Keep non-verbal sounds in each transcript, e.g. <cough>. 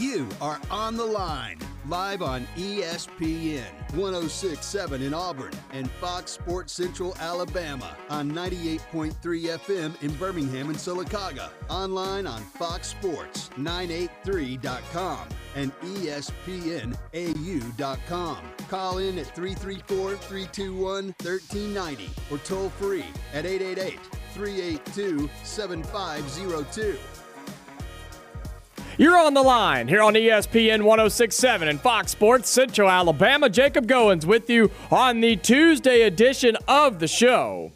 You are on the line, live on ESPN 1067 in Auburn and Fox Sports Central Alabama on 98.3 FM in Birmingham and Sylacauga. Online on Fox foxsports983.com and espnau.com. Call in at 334 321 1390 or toll free at 888 382 7502. You're on the line here on ESPN 1067 and Fox Sports Central Alabama. Jacob Goins with you on the Tuesday edition of the show.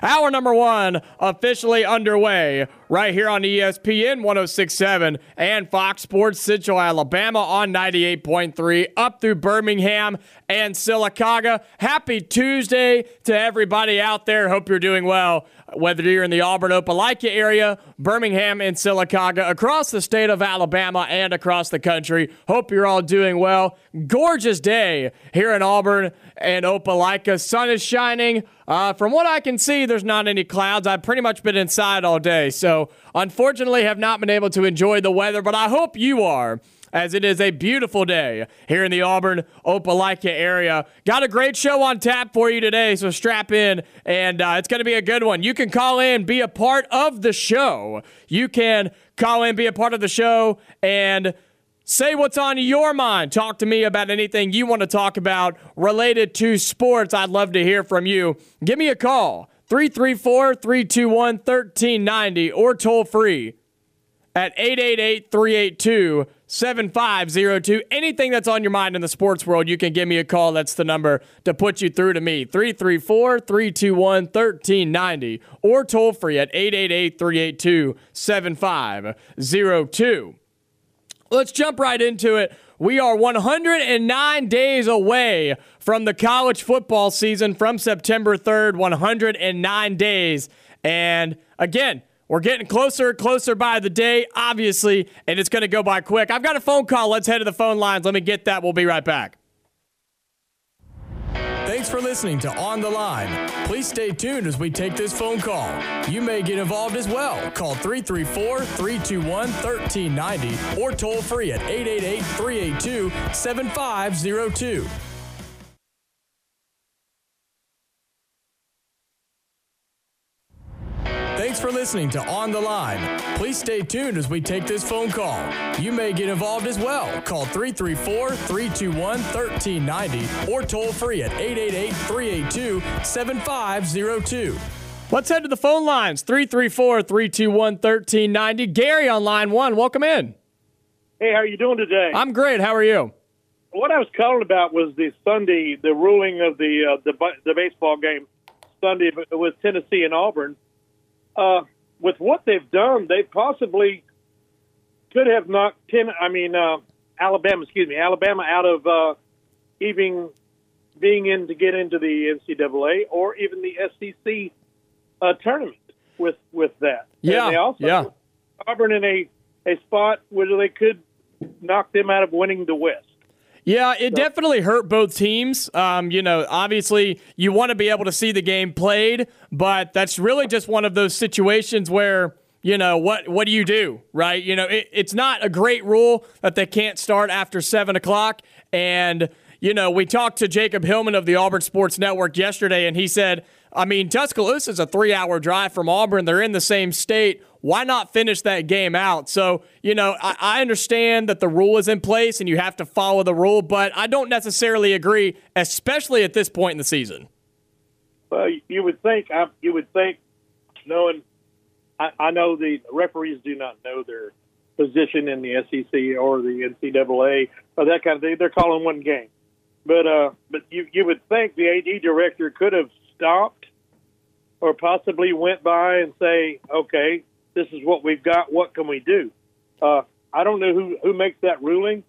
Hour number one officially underway right here on ESPN 1067 and Fox Sports Central Alabama on 98.3 up through Birmingham and Sylacauga. Happy Tuesday to everybody out there. Hope you're doing well whether you're in the Auburn Opelika area, Birmingham, and Sylacauga, across the state of Alabama and across the country. Hope you're all doing well. Gorgeous day here in Auburn and Opelika. Sun is shining. Uh, from what I can see, there's not any clouds. I've pretty much been inside all day, so unfortunately have not been able to enjoy the weather, but I hope you are as it is a beautiful day here in the Auburn Opelika area. Got a great show on tap for you today, so strap in, and uh, it's going to be a good one. You can call in, be a part of the show. You can call in, be a part of the show, and say what's on your mind. Talk to me about anything you want to talk about related to sports. I'd love to hear from you. Give me a call. 334 321 1390 or toll free at 888 382 7502. Anything that's on your mind in the sports world, you can give me a call. That's the number to put you through to me 334 321 1390 or toll free at 888 382 7502. Let's jump right into it. We are 109 days away from the college football season from September 3rd. 109 days. And again, we're getting closer and closer by the day, obviously, and it's going to go by quick. I've got a phone call. Let's head to the phone lines. Let me get that. We'll be right back. Thanks for listening to On the Line. Please stay tuned as we take this phone call. You may get involved as well. Call 334 321 1390 or toll free at 888 382 7502. Thanks for listening to On the Line. Please stay tuned as we take this phone call. You may get involved as well. Call 334 321 1390 or toll free at 888 382 7502. Let's head to the phone lines 334 321 1390. Gary on line one, welcome in. Hey, how are you doing today? I'm great. How are you? What I was calling about was the Sunday, the ruling of the uh, the, the baseball game Sunday with Tennessee and Auburn uh, with what they've done, they possibly could have knocked ten. I mean, uh, Alabama, excuse me, Alabama out of uh, even being in to get into the NCAA or even the SEC uh, tournament with with that. Yeah, and they also yeah. Auburn in a a spot where they could knock them out of winning the West. Yeah, it definitely hurt both teams. Um, you know, obviously you want to be able to see the game played, but that's really just one of those situations where you know what what do you do right you know it, it's not a great rule that they can't start after seven o'clock and you know we talked to jacob hillman of the auburn sports network yesterday and he said i mean tuscaloosa is a three hour drive from auburn they're in the same state why not finish that game out? So, you know, I, I, understand that the rule is in place and you have to follow the rule, but I don't necessarily agree, especially at this point in the season. Well, you would think, you would think, knowing, I, I know the referees do not know their position in the SEC or the NCAA or that kind of thing. They're calling one game, but uh, but you you would think the AD director could have stopped or possibly went by and say, okay, this is what we've got. What can we do? Uh, I don't know who who makes that ruling.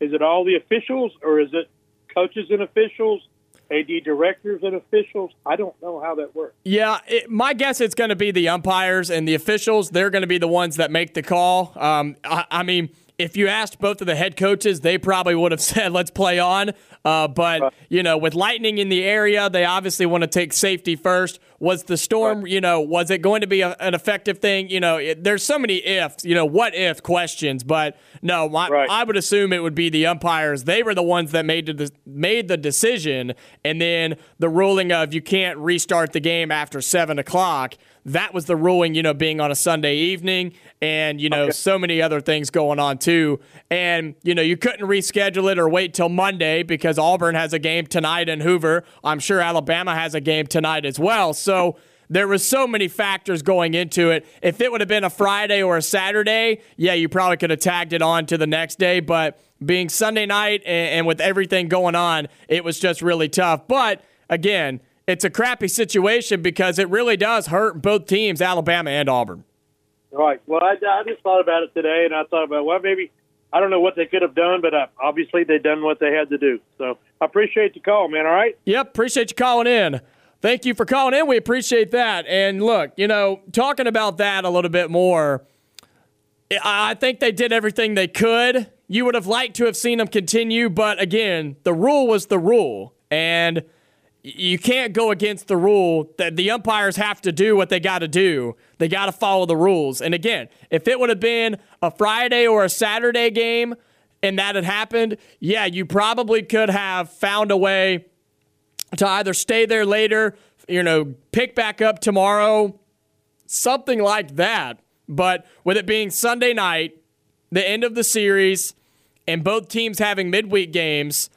Is it all the officials or is it coaches and officials? AD directors and officials. I don't know how that works. Yeah, it, my guess it's going to be the umpires and the officials. They're going to be the ones that make the call. Um, I, I, mean, if you asked both of the head coaches, they probably would have <laughs> said, let's play on. Uh, but, you know, with lightning in the area, they obviously want to take safety first. Was the storm, you know, was it going to be a, an effective thing? You know, it, there's so many ifs, you know, what if questions. But no, my, right. I would assume it would be the umpires. They were the ones that made the, made the decision. And then the ruling of you can't restart the game after 7 o'clock that was the ruling, you know, being on a Sunday evening and, you know, okay. so many other things going on too. And, you know, you couldn't reschedule it or wait till Monday because Auburn has a game tonight in Hoover. I'm sure Alabama has a game tonight as well. So, there was so many factors going into it. If it would have been a Friday or a Saturday, yeah, you probably could have tagged it on to the next day. But being Sunday night and, and with everything going on, it was just really tough. But again, it's a crappy situation because it really does hurt both teams, Alabama and Auburn. Right. Well, I, I just thought about it today, and I thought about well, maybe I don't know what they could have done, but uh, obviously they done what they had to do. So I appreciate the call, man. All right. Yep. Appreciate you calling in. Thank you for calling in. We appreciate that. And look, you know, talking about that a little bit more, I think they did everything they could. You would have liked to have seen them continue, but again, the rule was the rule. And you can't go against the rule that the umpires have to do what they got to do. They got to follow the rules. And again, if it would have been a Friday or a Saturday game and that had happened, yeah, you probably could have found a way to either stay there later, you know, pick back up tomorrow, something like that. But with it being Sunday night, the end of the series, and both teams having midweek games,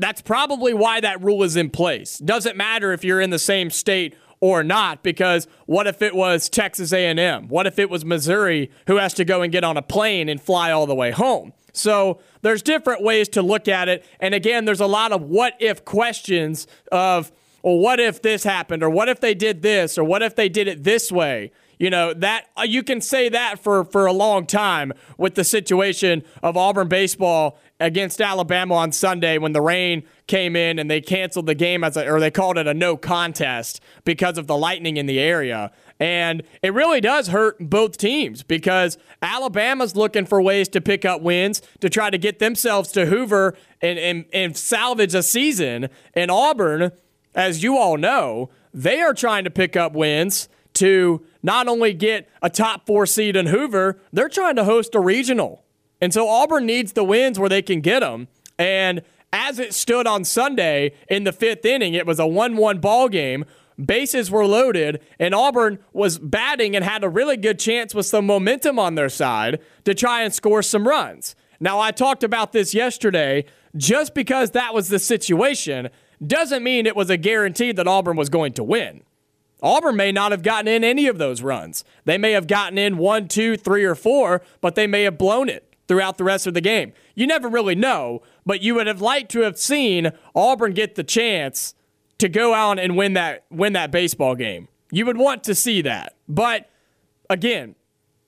that's probably why that rule is in place. Doesn't matter if you're in the same state or not because what if it was Texas A&M? What if it was Missouri who has to go and get on a plane and fly all the way home? So there's different ways to look at it and again there's a lot of what if questions of well what if this happened or what if they did this or what if they did it this way? You know, that uh, you can say that for, for a long time with the situation of Auburn baseball against Alabama on Sunday when the rain came in and they canceled the game as a, or they called it a no contest because of the lightning in the area. And it really does hurt both teams because Alabama's looking for ways to pick up wins to try to get themselves to Hoover and, and, and salvage a season. And Auburn, as you all know, they are trying to pick up wins to not only get a top four seed in Hoover, they're trying to host a regional. And so Auburn needs the wins where they can get them. And as it stood on Sunday in the fifth inning, it was a 1 1 ball game. Bases were loaded, and Auburn was batting and had a really good chance with some momentum on their side to try and score some runs. Now, I talked about this yesterday. Just because that was the situation doesn't mean it was a guarantee that Auburn was going to win. Auburn may not have gotten in any of those runs. They may have gotten in one, two, three, or four, but they may have blown it throughout the rest of the game. You never really know, but you would have liked to have seen Auburn get the chance to go out and win that win that baseball game. You would want to see that. But again,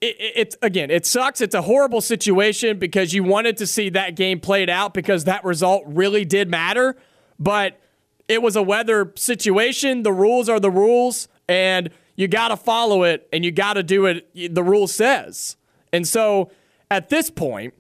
it, it, it's again, it sucks. It's a horrible situation because you wanted to see that game played out because that result really did matter. But it was a weather situation. The rules are the rules, and you got to follow it, and you got to do it. The rule says. And so, at this point,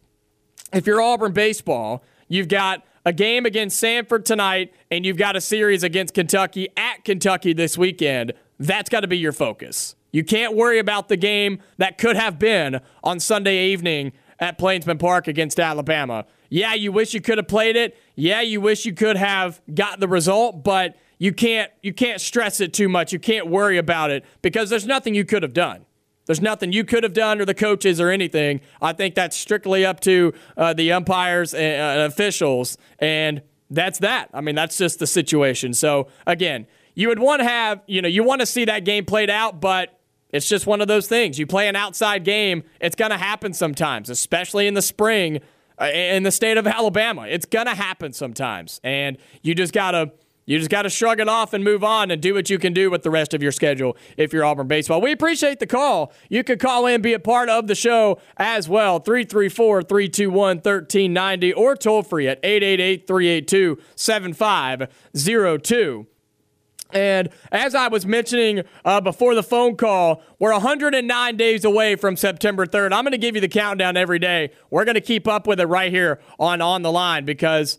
if you're Auburn baseball, you've got a game against Samford tonight, and you've got a series against Kentucky at Kentucky this weekend. That's got to be your focus. You can't worry about the game that could have been on Sunday evening at Plainsman Park against Alabama. Yeah, you wish you could have played it. Yeah, you wish you could have got the result, but you can't you can't stress it too much. You can't worry about it because there's nothing you could have done. There's nothing you could have done or the coaches or anything. I think that's strictly up to uh, the umpires and uh, officials, and that's that. I mean, that's just the situation. So again, you would want to have you know you want to see that game played out, but it's just one of those things. You play an outside game, it's going to happen sometimes, especially in the spring uh, in the state of Alabama. It's gonna happen sometimes, and you just gotta. You just got to shrug it off and move on and do what you can do with the rest of your schedule if you're Auburn baseball. We appreciate the call. You could call in, be a part of the show as well. 334 321 1390 or toll free at 888 382 7502. And as I was mentioning uh, before the phone call, we're 109 days away from September 3rd. I'm going to give you the countdown every day. We're going to keep up with it right here on On the Line because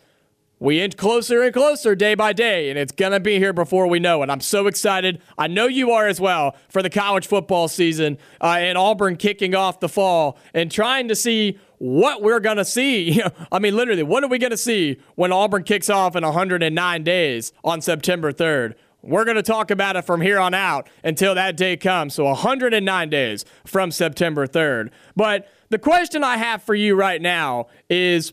we inch closer and closer day by day, and it's going to be here before we know it. I'm so excited. I know you are as well for the college football season uh, and Auburn kicking off the fall and trying to see what we're going to see. <laughs> I mean, literally, what are we going to see when Auburn kicks off in 109 days on September 3rd? We're going to talk about it from here on out until that day comes. So 109 days from September 3rd. But the question I have for you right now is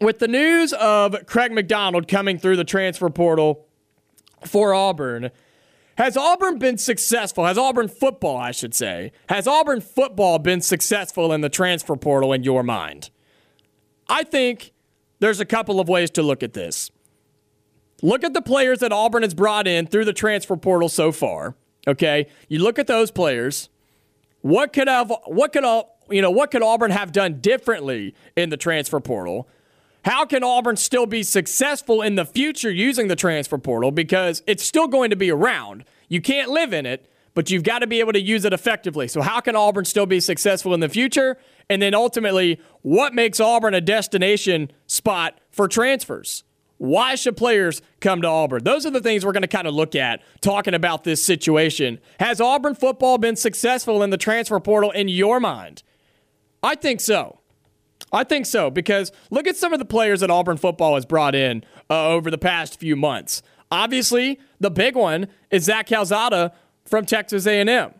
with the news of Craig McDonald coming through the transfer portal for Auburn, has Auburn been successful? Has Auburn football, I should say, has Auburn football been successful in the transfer portal in your mind? I think there's a couple of ways to look at this. Look at the players that Auburn has brought in through the transfer portal so far. Okay, you look at those players. What could have what could you know what could Auburn have done differently in the transfer portal? How can Auburn still be successful in the future using the transfer portal? Because it's still going to be around. You can't live in it, but you've got to be able to use it effectively. So, how can Auburn still be successful in the future? And then ultimately, what makes Auburn a destination spot for transfers? Why should players come to Auburn? Those are the things we're going to kind of look at talking about this situation. Has Auburn football been successful in the transfer portal in your mind? I think so. I think so because look at some of the players that Auburn football has brought in uh, over the past few months. Obviously, the big one is Zach Calzada from Texas A&M.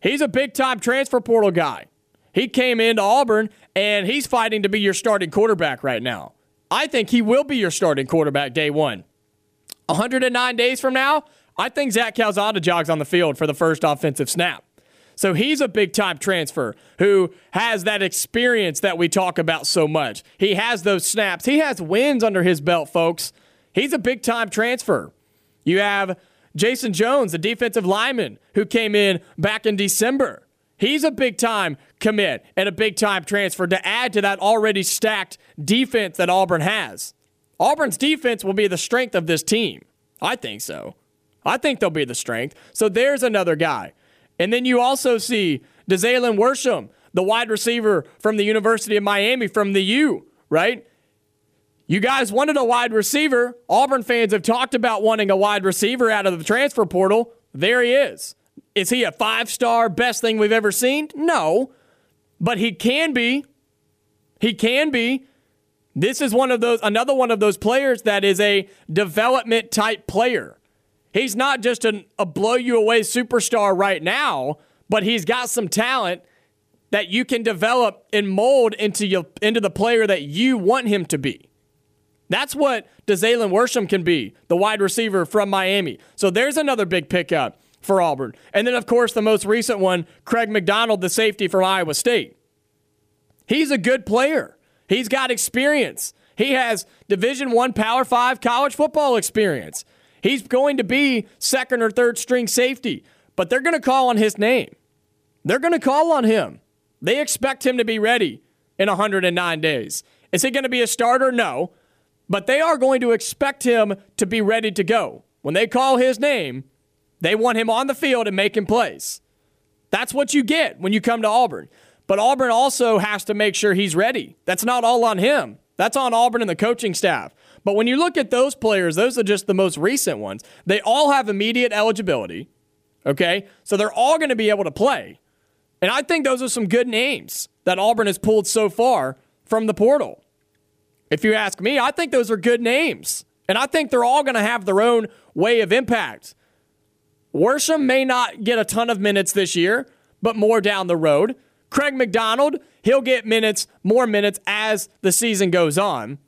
He's a big-time transfer portal guy. He came into Auburn and he's fighting to be your starting quarterback right now. I think he will be your starting quarterback day one. 109 days from now, I think Zach Calzada jogs on the field for the first offensive snap. So he's a big time transfer who has that experience that we talk about so much. He has those snaps, he has wins under his belt, folks. He's a big time transfer. You have Jason Jones, the defensive lineman who came in back in December. He's a big time commit and a big time transfer to add to that already stacked defense that Auburn has. Auburn's defense will be the strength of this team. I think so. I think they'll be the strength. So there's another guy. And then you also see Dazalin Worship, the wide receiver from the University of Miami from the U, right? You guys wanted a wide receiver. Auburn fans have talked about wanting a wide receiver out of the transfer portal. There he is. Is he a five star best thing we've ever seen? No. But he can be. He can be. This is one of those another one of those players that is a development type player. He's not just an, a blow you away superstar right now, but he's got some talent that you can develop and mold into you, into the player that you want him to be. That's what Dazalin Worship can be, the wide receiver from Miami. So there's another big pickup for Auburn. And then, of course, the most recent one, Craig McDonald, the safety from Iowa State. He's a good player. He's got experience. He has Division One Power Five college football experience. He's going to be second or third string safety, but they're going to call on his name. They're going to call on him. They expect him to be ready in 109 days. Is he going to be a starter? No. But they are going to expect him to be ready to go. When they call his name, they want him on the field and making plays. That's what you get when you come to Auburn. But Auburn also has to make sure he's ready. That's not all on him. That's on Auburn and the coaching staff. But when you look at those players, those are just the most recent ones. They all have immediate eligibility. Okay? So they're all going to be able to play. And I think those are some good names that Auburn has pulled so far from the portal. If you ask me, I think those are good names. And I think they're all going to have their own way of impact. Worship may not get a ton of minutes this year, but more down the road. Craig McDonald, he'll get minutes, more minutes as the season goes on.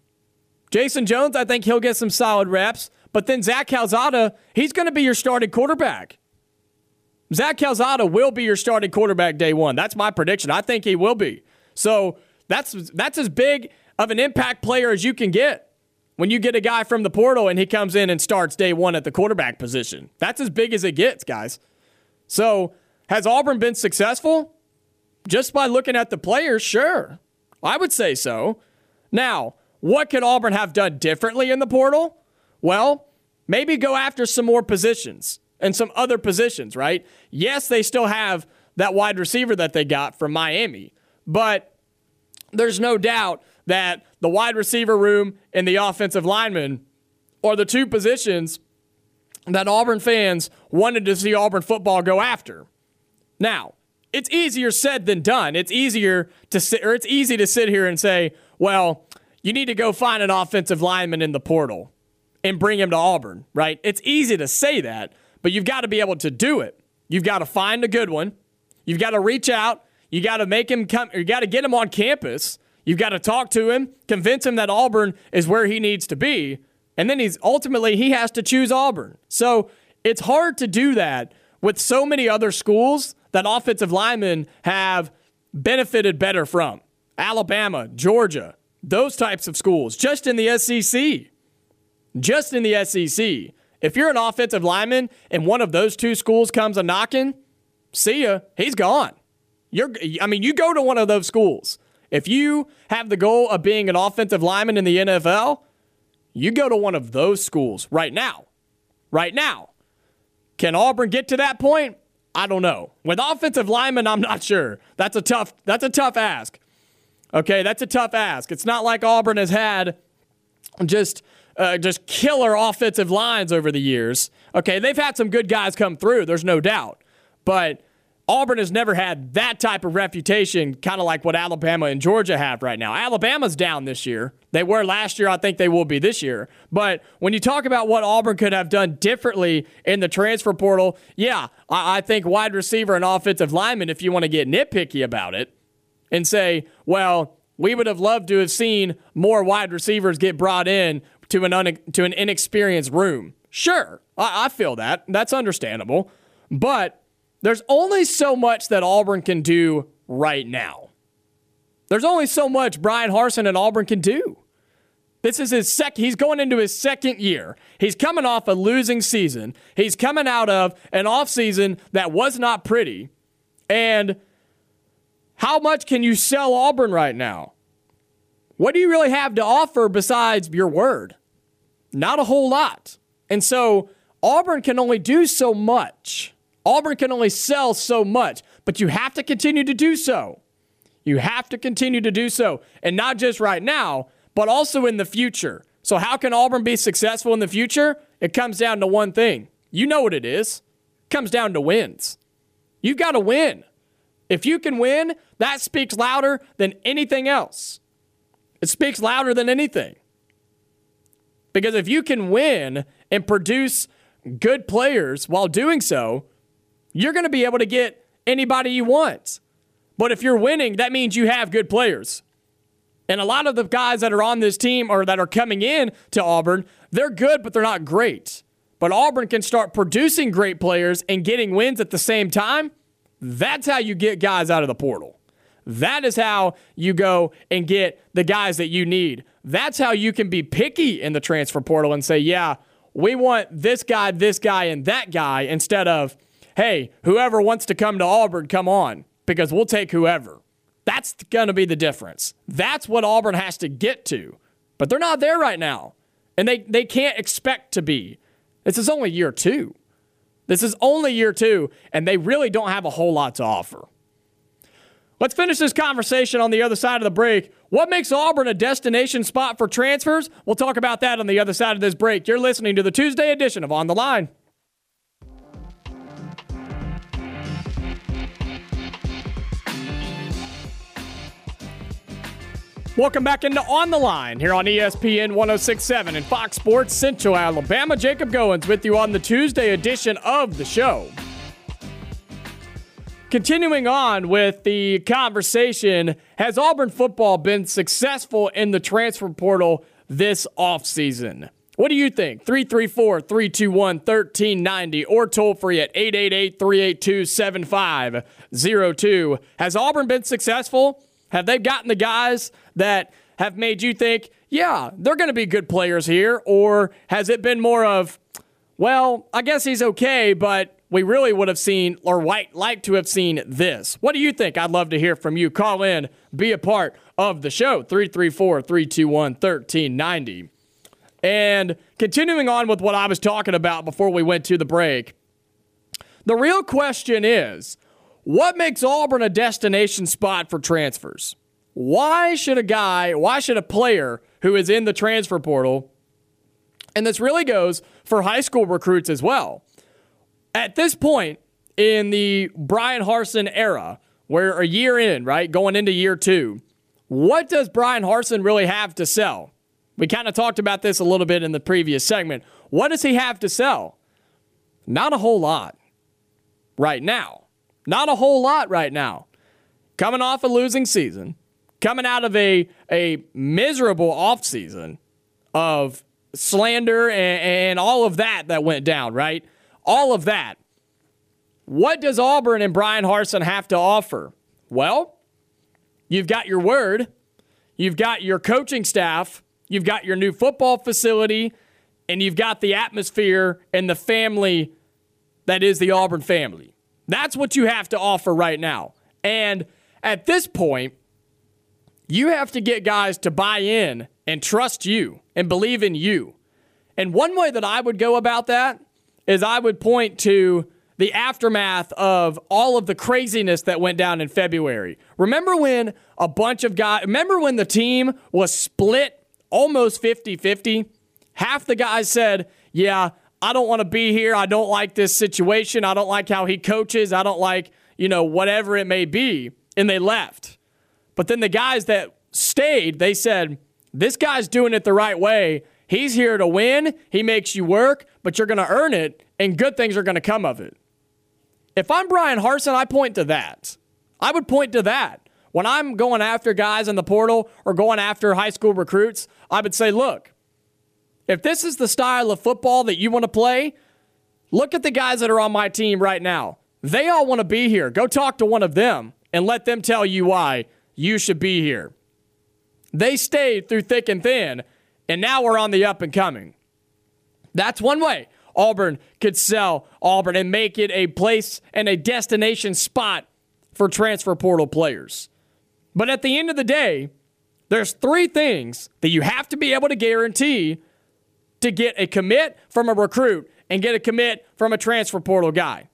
Jason Jones, I think he'll get some solid reps. But then Zach Calzada, he's going to be your starting quarterback. Zach Calzada will be your starting quarterback day one. That's my prediction. I think he will be. So that's that's as big of an impact player as you can get when you get a guy from the portal and he comes in and starts day one at the quarterback position. That's as big as it gets, guys. So, has Auburn been successful? Just by looking at the players, sure. I would say so. Now, what could Auburn have done differently in the portal? Well, maybe go after some more positions and some other positions, right? Yes, they still have that wide receiver that they got from Miami, but there's no doubt that the wide receiver room and the offensive lineman are the two positions that Auburn fans wanted to see Auburn football go after. Now, it's easier said than done. It's easier to sit, or it's easy to sit here and say, well, you need to go find an offensive lineman in the portal and bring him to Auburn, right? It's easy to say that, but you've got to be able to do it. You've got to find a good one. You've got to reach out. You got to make him come. You got to get him on campus. You've got to talk to him, convince him that Auburn is where he needs to be, and then he's ultimately he has to choose Auburn. So it's hard to do that with so many other schools that offensive linemen have benefited better from. Alabama, Georgia, those types of schools, just in the SEC. Just in the SEC. If you're an offensive lineman and one of those two schools comes a knocking, see ya, he's gone. You're I mean, you go to one of those schools. If you have the goal of being an offensive lineman in the NFL, you go to one of those schools right now. Right now. Can Auburn get to that point? I don't know. With offensive linemen, I'm not sure. That's a tough that's a tough ask. Okay, that's a tough ask. It's not like Auburn has had just uh, just killer offensive lines over the years. Okay, they've had some good guys come through. There's no doubt, but Auburn has never had that type of reputation, kind of like what Alabama and Georgia have right now. Alabama's down this year. They were last year. I think they will be this year. But when you talk about what Auburn could have done differently in the transfer portal, yeah, I, I think wide receiver and offensive lineman, if you want to get nitpicky about it and say, well, we would have loved to have seen more wide receivers get brought in to an, un- to an inexperienced room. Sure, I, I feel that. That's understandable. But there's only so much that Auburn can do right now. There's only so much Bryan Harsin and Auburn can do. This is his second, he's going into his second year. He's coming off a losing season. He's coming out of an offseason that was not pretty. And how much can you sell Auburn right now? What do you really have to offer besides your word? Not a whole lot. And so Auburn can only do so much. Auburn can only sell so much, but you have to continue to do so. You have to continue to do so. And not just right now, but also in the future. So, how can Auburn be successful in the future? It comes down to one thing. You know what it is. It comes down to wins. You've got to win. If you can win, that speaks louder than anything else. It speaks louder than anything. Because if you can win and produce good players while doing so, you're going to be able to get anybody you want. But if you're winning, that means you have good players. And a lot of the guys that are on this team or that are coming in to Auburn, they're good, but they're not great. But Auburn can start producing great players and getting wins at the same time. That's how you get guys out of the portal. That is how you go and get the guys that you need. That's how you can be picky in the transfer portal and say, yeah, we want this guy, this guy, and that guy instead of, hey, whoever wants to come to Auburn, come on, because we'll take whoever. That's going to be the difference. That's what Auburn has to get to. But they're not there right now. And they, they can't expect to be. This is only year two. This is only year two, and they really don't have a whole lot to offer. Let's finish this conversation on the other side of the break. What makes Auburn a destination spot for transfers? We'll talk about that on the other side of this break. You're listening to the Tuesday edition of On the Line. Welcome back into On the Line here on ESPN 1067 and Fox Sports Central Alabama. Jacob Goins with you on the Tuesday edition of the show. Continuing on with the conversation, has Auburn football been successful in the transfer portal this offseason? What do you think? 334 321 1390 or toll free at 888 382 7502. Has Auburn been successful? Have they gotten the guys that have made you think, yeah, they're going to be good players here? Or has it been more of, well, I guess he's okay, but we really would have seen or white like to have seen this? What do you think? I'd love to hear from you. Call in, be a part of the show. 334 321 1390. And continuing on with what I was talking about before we went to the break, the real question is what makes Auburn a destination spot for transfers? Why should a guy, why should a player who is in the transfer portal, and this really goes for high school recruits as well, at this point in the Bryan Harsin era, where a year in, right, going into year two, what does Bryan Harsin really have to sell? We kind of talked about this a little bit in the previous segment. What does he have to sell? Not a whole lot right now. Not a whole lot right now. Coming off a losing season, coming out of a, a miserable offseason of slander and, and all of that that went down, right? All of that. What does Auburn and Bryan Harsin have to offer? Well, you've got your word, you've got your coaching staff, you've got your new football facility, and you've got the atmosphere and the family that is the Auburn family. That's what you have to offer right now. And at this point, you have to get guys to buy in and trust you and believe in you. And one way that I would go about that is I would point to the aftermath of all of the craziness that went down in February. Remember when a bunch of guys, remember when the team was split almost 50 50? Half the guys said, Yeah, I don't want to be here. I don't like this situation. I don't like how he coaches. I don't like, you know, whatever it may be. And they left. But then the guys that stayed, they said, This guy's doing it the right way. He's here to win. He makes you work, but you're going to earn it, and good things are going to come of it. If I'm Bryan Harsin, I point to that. I would point to that. When I'm going after guys in the portal or going after high school recruits, I would say, look, if this is the style of football that you want to play, look at the guys that are on my team right now. They all want to be here. Go talk to one of them and let them tell you why you should be here. They stayed through thick and thin, and now we're on the up and coming. That's one way. Auburn could sell Auburn and make it a place and a destination spot for transfer portal players. But at the end of the day, there's three things that you have to be able to guarantee to get a commit from a recruit and get a commit from a transfer portal guy.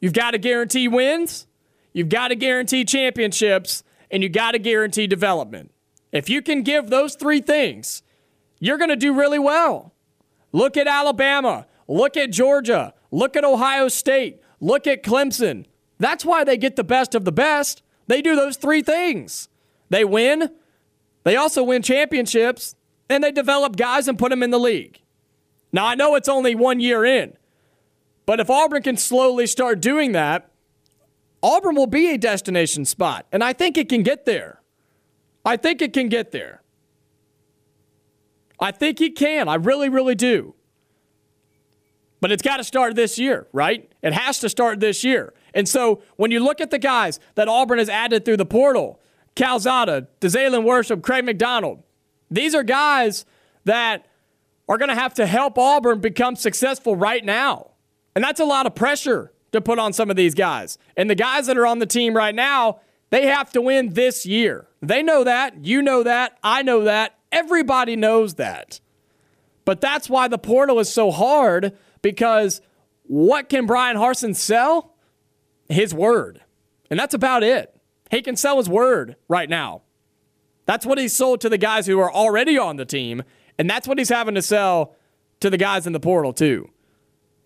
You've got to guarantee wins, you've got to guarantee championships, and you got to guarantee development. If you can give those three things, you're going to do really well. Look at Alabama. Look at Georgia. Look at Ohio State. Look at Clemson. That's why they get the best of the best. They do those three things. They win, they also win championships, and they develop guys and put them in the league. Now, I know it's only one year in, but if Auburn can slowly start doing that, Auburn will be a destination spot, and I think it can get there. I think it can get there. I think he can. I really, really do. But it's got to start this year, right? It has to start this year. And so when you look at the guys that Auburn has added through the portal, Calzada, Dazalin Worship, Craig McDonald, these are guys that are going to have to help Auburn become successful right now. And that's a lot of pressure to put on some of these guys. And the guys that are on the team right now, they have to win this year. They know that. You know that. I know that. Everybody knows that. But that's why the portal is so hard because what can Bryan Harsin sell? His word. And that's about it. He can sell his word right now. That's what he's sold to the guys who are already on the team, and that's what he's having to sell to the guys in the portal, too.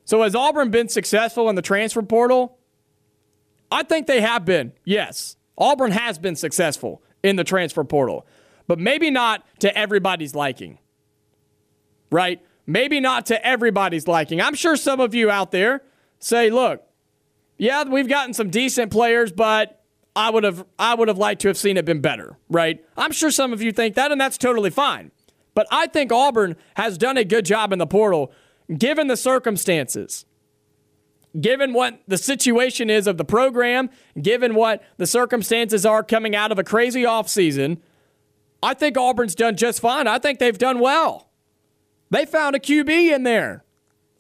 So, has Auburn been successful in the transfer portal? I think they have been, yes. Auburn has been successful in the transfer portal, but maybe not to everybody's liking, right? Maybe not to everybody's liking. I'm sure some of you out there say, look, yeah, we've gotten some decent players, but I would have I would have liked to have seen it been better, right? I'm sure some of you think that, and that's totally fine. But I think Auburn has done a good job in the portal, given the circumstances. Given what the situation is of the program, given what the circumstances are coming out of a crazy offseason, I think Auburn's done just fine. I think they've done well. They found a QB in there.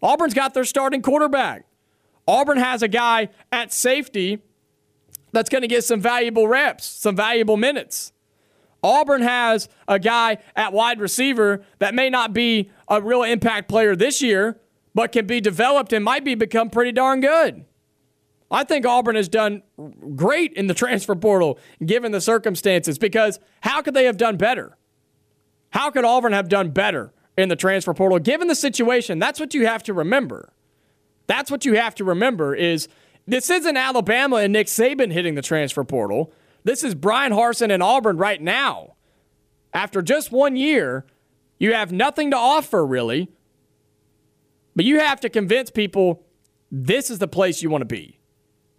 Auburn's got their starting quarterback. Auburn has a guy at safety that's going to get some valuable reps, some valuable minutes. Auburn has a guy at wide receiver that may not be a real impact player this year, but can be developed and might be become pretty darn good. I think Auburn has done great in the transfer portal given the circumstances because how could they have done better? How could Auburn have done better in the transfer portal given the situation? That's what you have to remember. That's what you have to remember is this isn't Alabama and Nick Saban hitting the transfer portal. This is Bryan Harsin and Auburn right now. After just one year, you have nothing to offer really, but you have to convince people this is the place you want to be.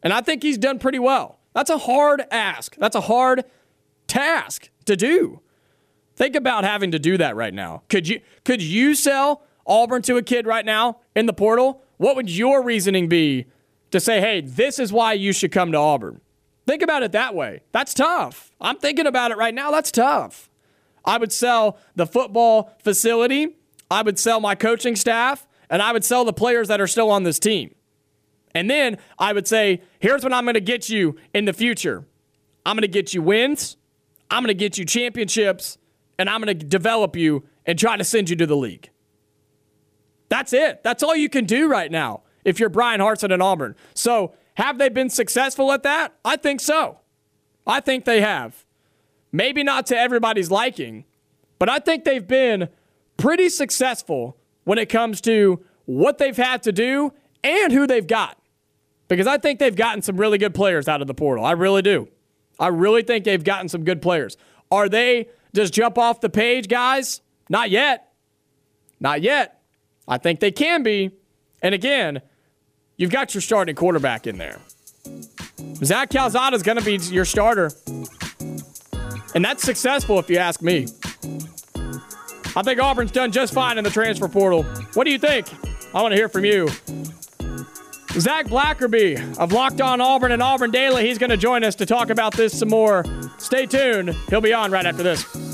And I think he's done pretty well. That's a hard ask. That's a hard task to do. Think about having to do that right now. Could you could you sell Auburn to a kid right now in the portal? What would your reasoning be to say, "Hey, this is why you should come to Auburn"? Think about it that way. That's tough. I'm thinking about it right now. That's tough. I would sell the football facility, I would sell my coaching staff, and I would sell the players that are still on this team. And then I would say, here's what I'm going to get you in the future I'm going to get you wins, I'm going to get you championships, and I'm going to develop you and try to send you to the league. That's it. That's all you can do right now if you're Bryan Harsin and Auburn. So, have they been successful at that? I think so. I think they have. Maybe not to everybody's liking, but I think they've been pretty successful when it comes to what they've had to do and who they've got because I think they've gotten some really good players out of the portal. I really do. I really think they've gotten some good players. Are they just jump off the page guys? Not yet. Not yet. I think they can be. And again, you've got your starting quarterback in there. Zach Calzada is going to be your starter. And that's successful if you ask me. I think Auburn's done just fine in the transfer portal. What do you think? I want to hear from you. Zac Blackerby of Locked On Auburn and Auburn Daily. He's going to join us to talk about this some more. Stay tuned. He'll be on right after this.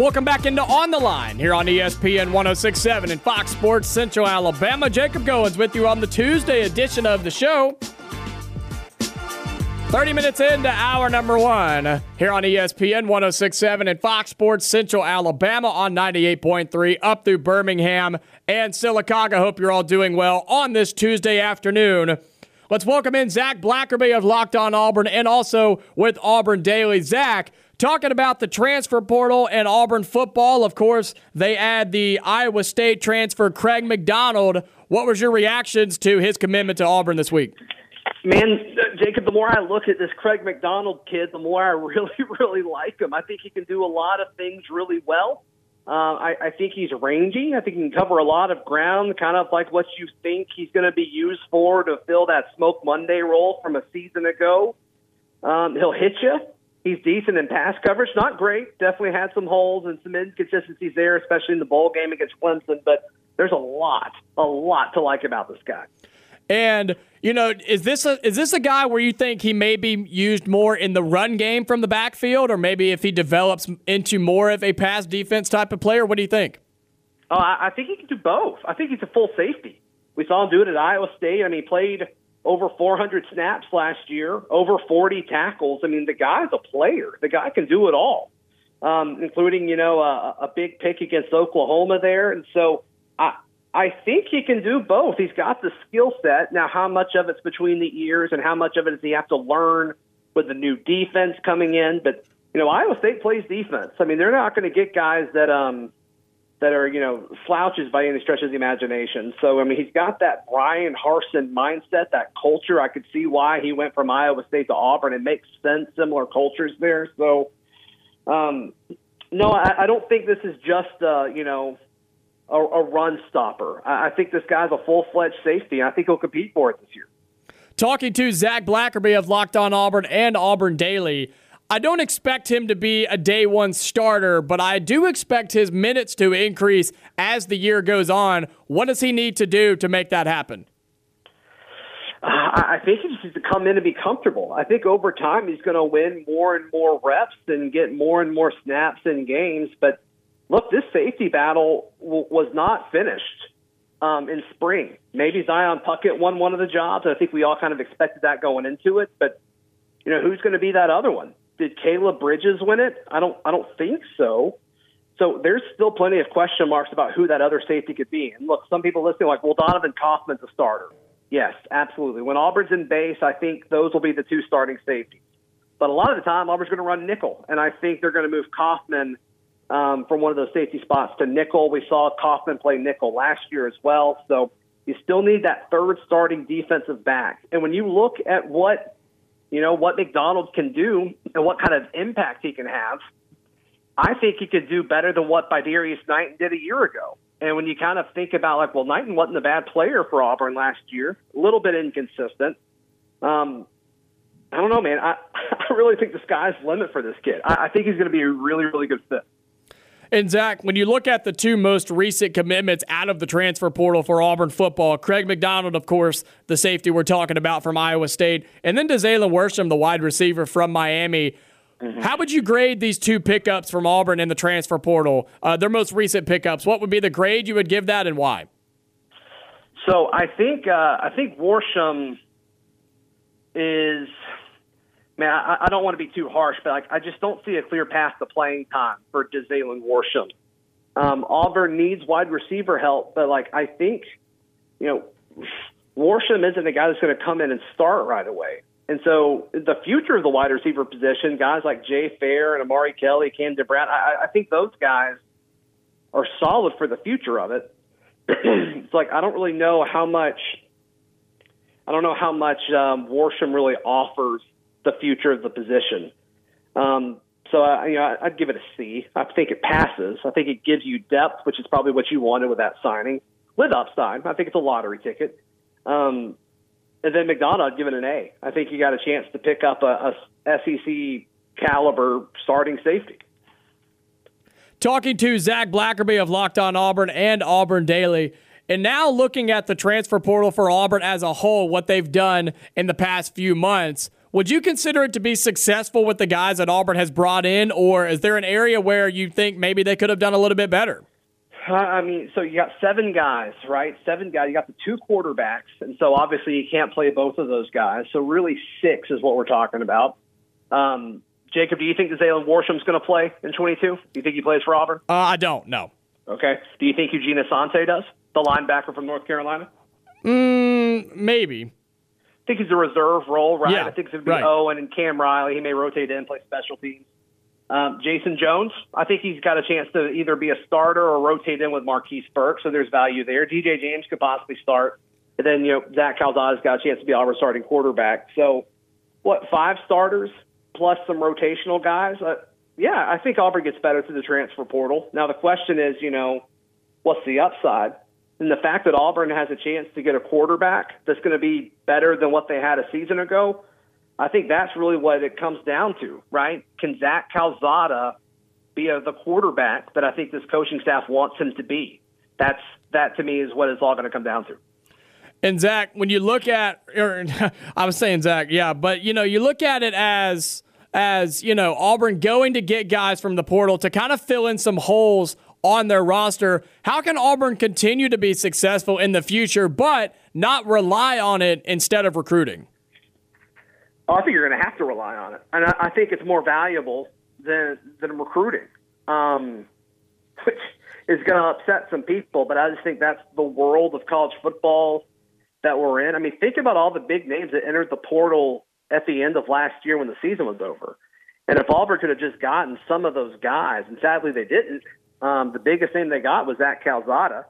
Welcome back into On the Line here on ESPN 1067 and Fox Sports Central Alabama. Jacob Goins with you on the Tuesday edition of the show. 30 minutes into hour number one here on ESPN 1067 and Fox Sports Central Alabama on 98.3 up through Birmingham and Sylacauga. Hope you're all doing well on this Tuesday afternoon. Let's welcome in Zac Blackerby of Locked On Auburn and also with Auburn Daily. Zac, talking about the transfer portal and Auburn football. Of course, they add the Iowa State transfer Craig McDonald. What was your reactions to his commitment to Auburn this week? Man, Jacob, the more I look at this Craig McDonald kid, the more I <laughs> really, really like him. I think he can do a lot of things really well. Uh, I, I think he's rangy. I think he can cover a lot of ground, kind of like what you think he's going to be used for to fill that Smoke Monday role from a season ago. Um, he'll hit you. He's decent in pass coverage. Not great. Definitely had some holes and some inconsistencies there, especially in the bowl game against Clemson. But there's a lot, a lot to like about this guy. And you know, is this a is this a guy where you think he may be used more in the run game from the backfield, or maybe if he develops into more of a pass defense type of player? What do you think? Oh, I think he can do both. I think he's a full safety. We saw him do it at Iowa State. I mean, he played over 400 snaps last year, over 40 tackles. I mean, the guy's a player. The guy can do it all, um, including you know a, a big pick against Oklahoma there. And so I I think he can do both. He's got the skill set. Now, how much of it's between the ears and how much of it does he have to learn with the new defense coming in? But, you know, Iowa State plays defense. I mean, they're not going to get guys that, um, that are, you know, slouches by any stretch of the imagination. So, I mean, he's got that Bryan Harsin mindset, that culture. I could see why he went from Iowa State to Auburn. It makes sense, similar cultures there. So, um, no, I, I don't think this is just, uh, you know, a, a run stopper. I think this guy's a full fledged safety, and I think he'll compete for it this year. Talking to Zac Blackerby of Locked On Auburn and Auburn Daily. I don't expect him to be a day one starter, but I do expect his minutes to increase as the year goes on. What does he need to do to make that happen? Uh, I think he just needs to come in and be comfortable. I think over time he's going to win more and more reps and get more and more snaps in games. But look, this safety battle w- was not finished um, in spring. Maybe Zion Puckett won one of the jobs. I think we all kind of expected that going into it. But you know, who's going to be that other one? Did Caleb Bridges win it? I don't. I don't think so. So there's still plenty of question marks about who that other safety could be. And look, some people listening are like, well, Donovan Kaufman's a starter. Yes, absolutely. When Auburn's in base, I think those will be the two starting safeties. But a lot of the time, Auburn's going to run nickel, and I think they're going to move Kaufman um, from one of those safety spots to nickel. We saw Kaufman play nickel last year as well. So you still need that third starting defensive back. And when you look at what you know what McDonald can do and what kind of impact he can have, I think he could do better than what Darius Knighton did a year ago. And when you kind of think about like, well, Knighton wasn't a bad player for Auburn last year, a little bit inconsistent. Um, I don't know, man. I, <laughs> I really think the sky's the limit for this kid. I, I think he's going to be a really, really good fit. And Zac, when you look at the two most recent commitments out of the transfer portal for Auburn football, Craig McDonald, of course, the safety we're talking about from Iowa State, and then Dazalin Worsham, the wide receiver from Miami. Mm-hmm. How would you grade these two pickups from Auburn in the transfer portal? Uh, their most recent pickups. What would be the grade you would give that, and why? So I think uh, I think Worsham is man, I, I don't want to be too harsh, but like, I just don't see a clear path to playing time for Dazalin Worsham. Um, Auburn needs wide receiver help, but like I think, you know, Worsham isn't a guy that's going to come in and start right away. And so the future of the wide receiver position, guys like Jay Fair and Omari Kelly, Cam DeBrat, I, I think those guys are solid for the future of it. <clears throat> it's like I don't really know how much I don't know how much um, Worsham really offers the future of the position. Um, so I, you know, I'd give it a C. I think it passes. I think it gives you depth, which is probably what you wanted with that signing. With upside, I think it's a lottery ticket. Um, and then McDonald, I'd give it an A. I think you got a chance to pick up a, a SEC caliber starting safety. Talking to Zac Blackerby of Locked On Auburn and Auburn Daily. And now looking at the transfer portal for Auburn as a whole, what they've done in the past few months, would you consider it to be successful with the guys that Auburn has brought in, or is there an area where you think maybe they could have done a little bit better? I mean, so you got seven guys, right? Seven guys. You got the two quarterbacks, and so obviously you can't play both of those guys. So really, six is what we're talking about. Um, Jacob, do you think Dazalin Worsham's going to play in 22? Do you think he plays for Auburn? Uh, I don't. No. Okay. Do you think Eugene Asante does? The linebacker from North Carolina? Mm, maybe think he's a reserve role, right? Yeah, I think it's going to be right. Owen and Cam Riley. He may rotate in, play special teams. Um, Jason Jones, I think he's got a chance to either be a starter or rotate in with Marquise Burke, so there's value there. DJ James could possibly start. And then, you know, Zach Calzada's got a chance to be our starting quarterback. So, what, five starters plus some rotational guys? Uh, yeah, I think Auburn gets better through the transfer portal. Now, the question is, you know, what's the upside? And the fact that Auburn has a chance to get a quarterback that's going to be better than what they had a season ago, I think that's really what it comes down to, right? Can Zach Calzada be a, the quarterback that I think this coaching staff wants him to be? That's that to me is what it's all going to come down to. And Zac, when you look at, or <laughs> I was saying Zac, yeah, but you know, you look at it as as you know Auburn going to get guys from the portal to kind of fill in some holes on their roster. How can Auburn continue to be successful in the future, but not rely on it instead of recruiting? Oh, I think you're going to have to rely on it, and I, think it's more valuable than than recruiting, um, <laughs> which is going to upset some people. But I just think that's the world of college football that we're in. I mean, think about all the big names that entered the portal at the end of last year when the season was over. And if Auburn could have just gotten some of those guys, and sadly they didn't, um, the biggest thing they got was Zach Calzada,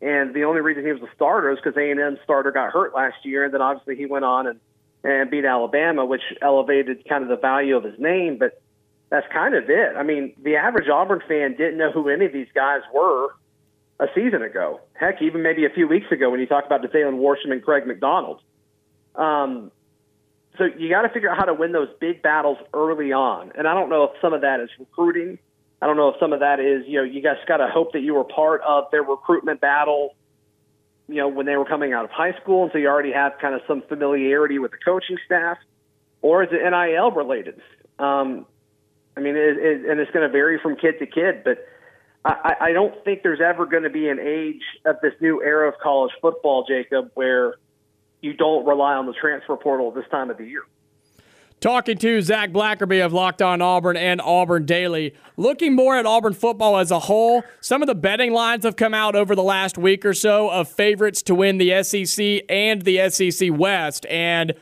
and the only reason he was a starter is because A&M starter got hurt last year, and then obviously he went on and and beat Alabama, which elevated kind of the value of his name. But that's kind of it. I mean, the average Auburn fan didn't know who any of these guys were a season ago. Heck, even maybe a few weeks ago when you talk about Dazalin Worsham and Craig McDonald. Um, so you got to figure out how to win those big battles early on. And I don't know if some of that is recruiting I don't know if some of that is, you know, you guys got to hope that you were part of their recruitment battle, you know, when they were coming out of high school, and so you already have kind of some familiarity with the coaching staff, or is it NIL related? Um, I mean, it, it, and it's going to vary from kid to kid, but I, I don't think there's ever going to be an age of this new era of college football, Jacob, where you don't rely on the transfer portal this time of the year. Talking to Zac Blackerby of Locked On Auburn and Auburn Daily. Looking more at Auburn football as a whole, some of the betting lines have come out over the last week or so of favorites to win the SEC and the SEC West. And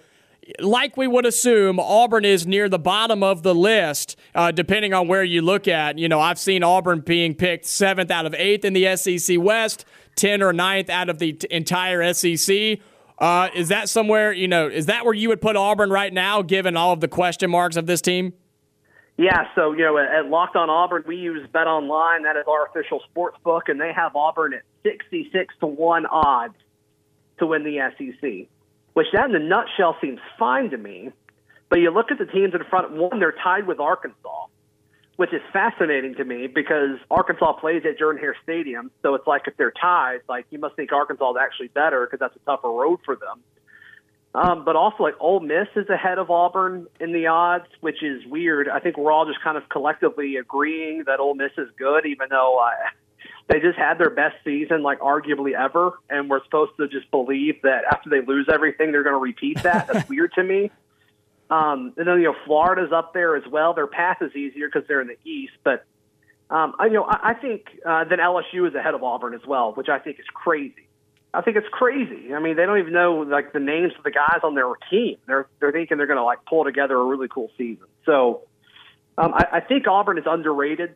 like we would assume, Auburn is near the bottom of the list, uh, depending on where you look at. You know, I've seen Auburn being picked seventh out of eighth in the SEC West, 10 or ninth out of the entire SEC. Uh, is that somewhere, you know, is that where you would put Auburn right now, given all of the question marks of this team? Yeah, so, you know, at Locked on Auburn, we use Bet Online. That is our official sports book, and they have Auburn at 66 to 1 odds to win the SEC, which that in a nutshell seems fine to me. But you look at the teams in front, one, they're tied with Arkansas which is fascinating to me because Arkansas plays at Jordan Hare Stadium. So it's like if they're tied, like you must think Arkansas is actually better because that's a tougher road for them. Um, but also, like Ole Miss is ahead of Auburn in the odds, which is weird. I think we're all just kind of collectively agreeing that Ole Miss is good, even though uh, they just had their best season, like arguably ever, and we're supposed to just believe that after they lose everything, they're going to repeat that. That's <laughs> weird to me. Um, and then you know Florida's up there as well. Their path is easier because they're in the East, but um, I you know I, I think uh, then LSU is ahead of Auburn as well, which I think is crazy. I think it's crazy. I mean, they don't even know like the names of the guys on their team. They're they're thinking they're going to like pull together a really cool season. So um, I, I think Auburn is underrated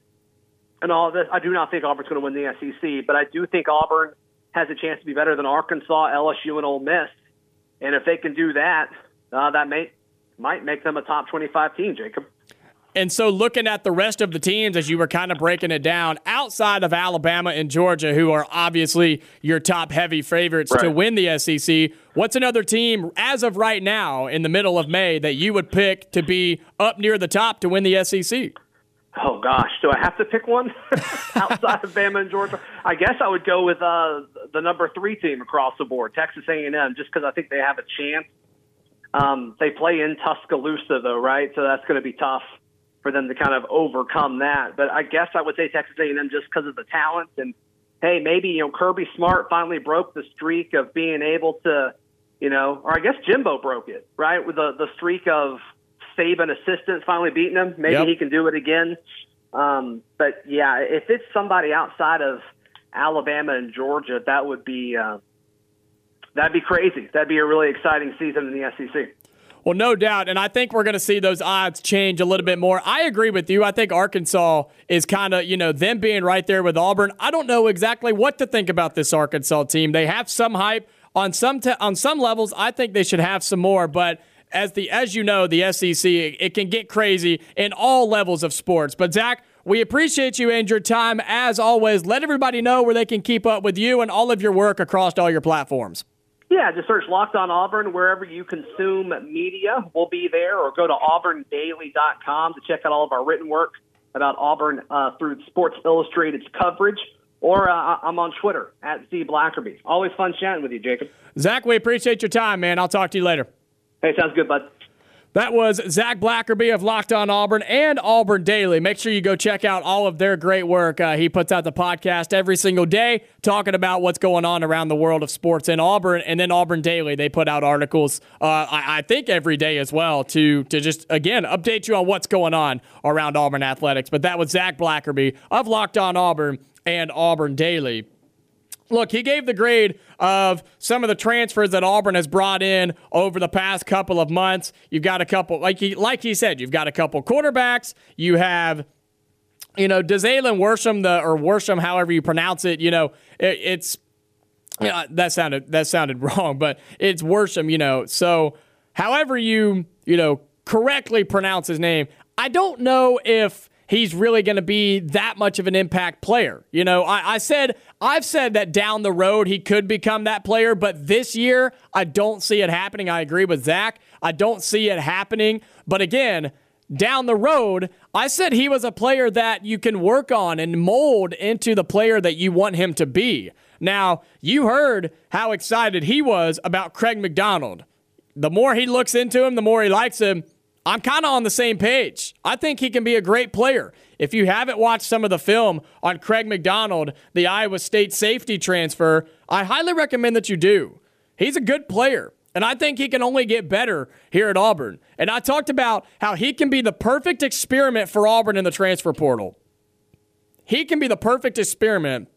and all this. I do not think Auburn's going to win the SEC, but I do think Auburn has a chance to be better than Arkansas, LSU, and Ole Miss. And if they can do that, uh, that may might make them a top 25 team, Jacob. And so, looking at the rest of the teams as you were kind of breaking it down, outside of Alabama and Georgia, who are obviously your top heavy favorites right. to win the SEC, what's another team as of right now in the middle of May that you would pick to be up near the top to win the SEC? Oh gosh, do I have to pick one <laughs> outside of Bama and Georgia? I guess I would go with uh, the number three team across the board, Texas A&M, just because I think they have a chance um, they play in Tuscaloosa, though, right? So that's going to be tough for them to kind of overcome that. But I guess I would say Texas A&M just because of the talent and hey, maybe you know Kirby Smart finally broke the streak of being able to, you know, or I guess Jimbo broke it, right? With the the streak of Saban assistants finally beating him. Maybe yep. he can do it again. Um, but yeah, if it's somebody outside of Alabama and Georgia, that would be. Uh, that'd be crazy. That'd be a really exciting season in the SEC. Well, no doubt. And I think we're going to see those odds change a little bit more. I agree with you. I think Arkansas is kind of, you know, them being right there with Auburn. I don't know exactly what to think about this Arkansas team. They have some hype on some te- on some levels. I think they should have some more, but as the as you know, the SEC it can get crazy in all levels of sports. But Zac, we appreciate you and your time as always. Let everybody know where they can keep up with you and all of your work across all your platforms. Yeah, just search Locked on Auburn wherever you consume media. We'll be there, or go to auburndaily.com to check out all of our written work about Auburn uh, through Sports Illustrated's coverage. Or uh, I'm on Twitter at Z Blackerby. Always fun chatting with you, Jacob. Zac, we appreciate your time, man. I'll talk to you later. Hey, sounds good, bud. That was Zac Blackerby of Locked On Auburn and Auburn Daily. Make sure you go check out all of their great work. Uh, he puts out the podcast every single day talking about what's going on around the world of sports in Auburn. And then Auburn Daily, they put out articles, uh, I, I, think every day as well, to, to just, again, update you on what's going on around Auburn athletics. But that was Zac Blackerby of Locked On Auburn and Auburn Daily. Look, he gave the grade of some of the transfers that Auburn has brought in over the past couple of months. You've got a couple, like he like he said, you've got a couple quarterbacks. You have, you know, Dazalin Worsham the or Worsham, however you pronounce it. You know, it, it's that sounded that sounded <laughs> wrong, but it's Worsham. You know, so however you you know correctly pronounce his name, I don't know if he's really going to be that much of an impact player. You know, I, I, said, I've said that down the road he could become that player, but this year I don't see it happening. I agree with Zac. I don't see it happening. But again, down the road, I said he was a player that you can work on and mold into the player that you want him to be. Now, you heard how excited he was about Craig McDonald. The more he looks into him, the more he likes him. I'm kind of on the same page. I think he can be a great player. If you haven't watched some of the film on Craig McDonald, the Iowa State safety transfer, I highly recommend that you do. He's a good player. And I think he can only get better here at Auburn. And I talked about how he can be the perfect experiment for Auburn in the transfer portal. He can be the perfect experiment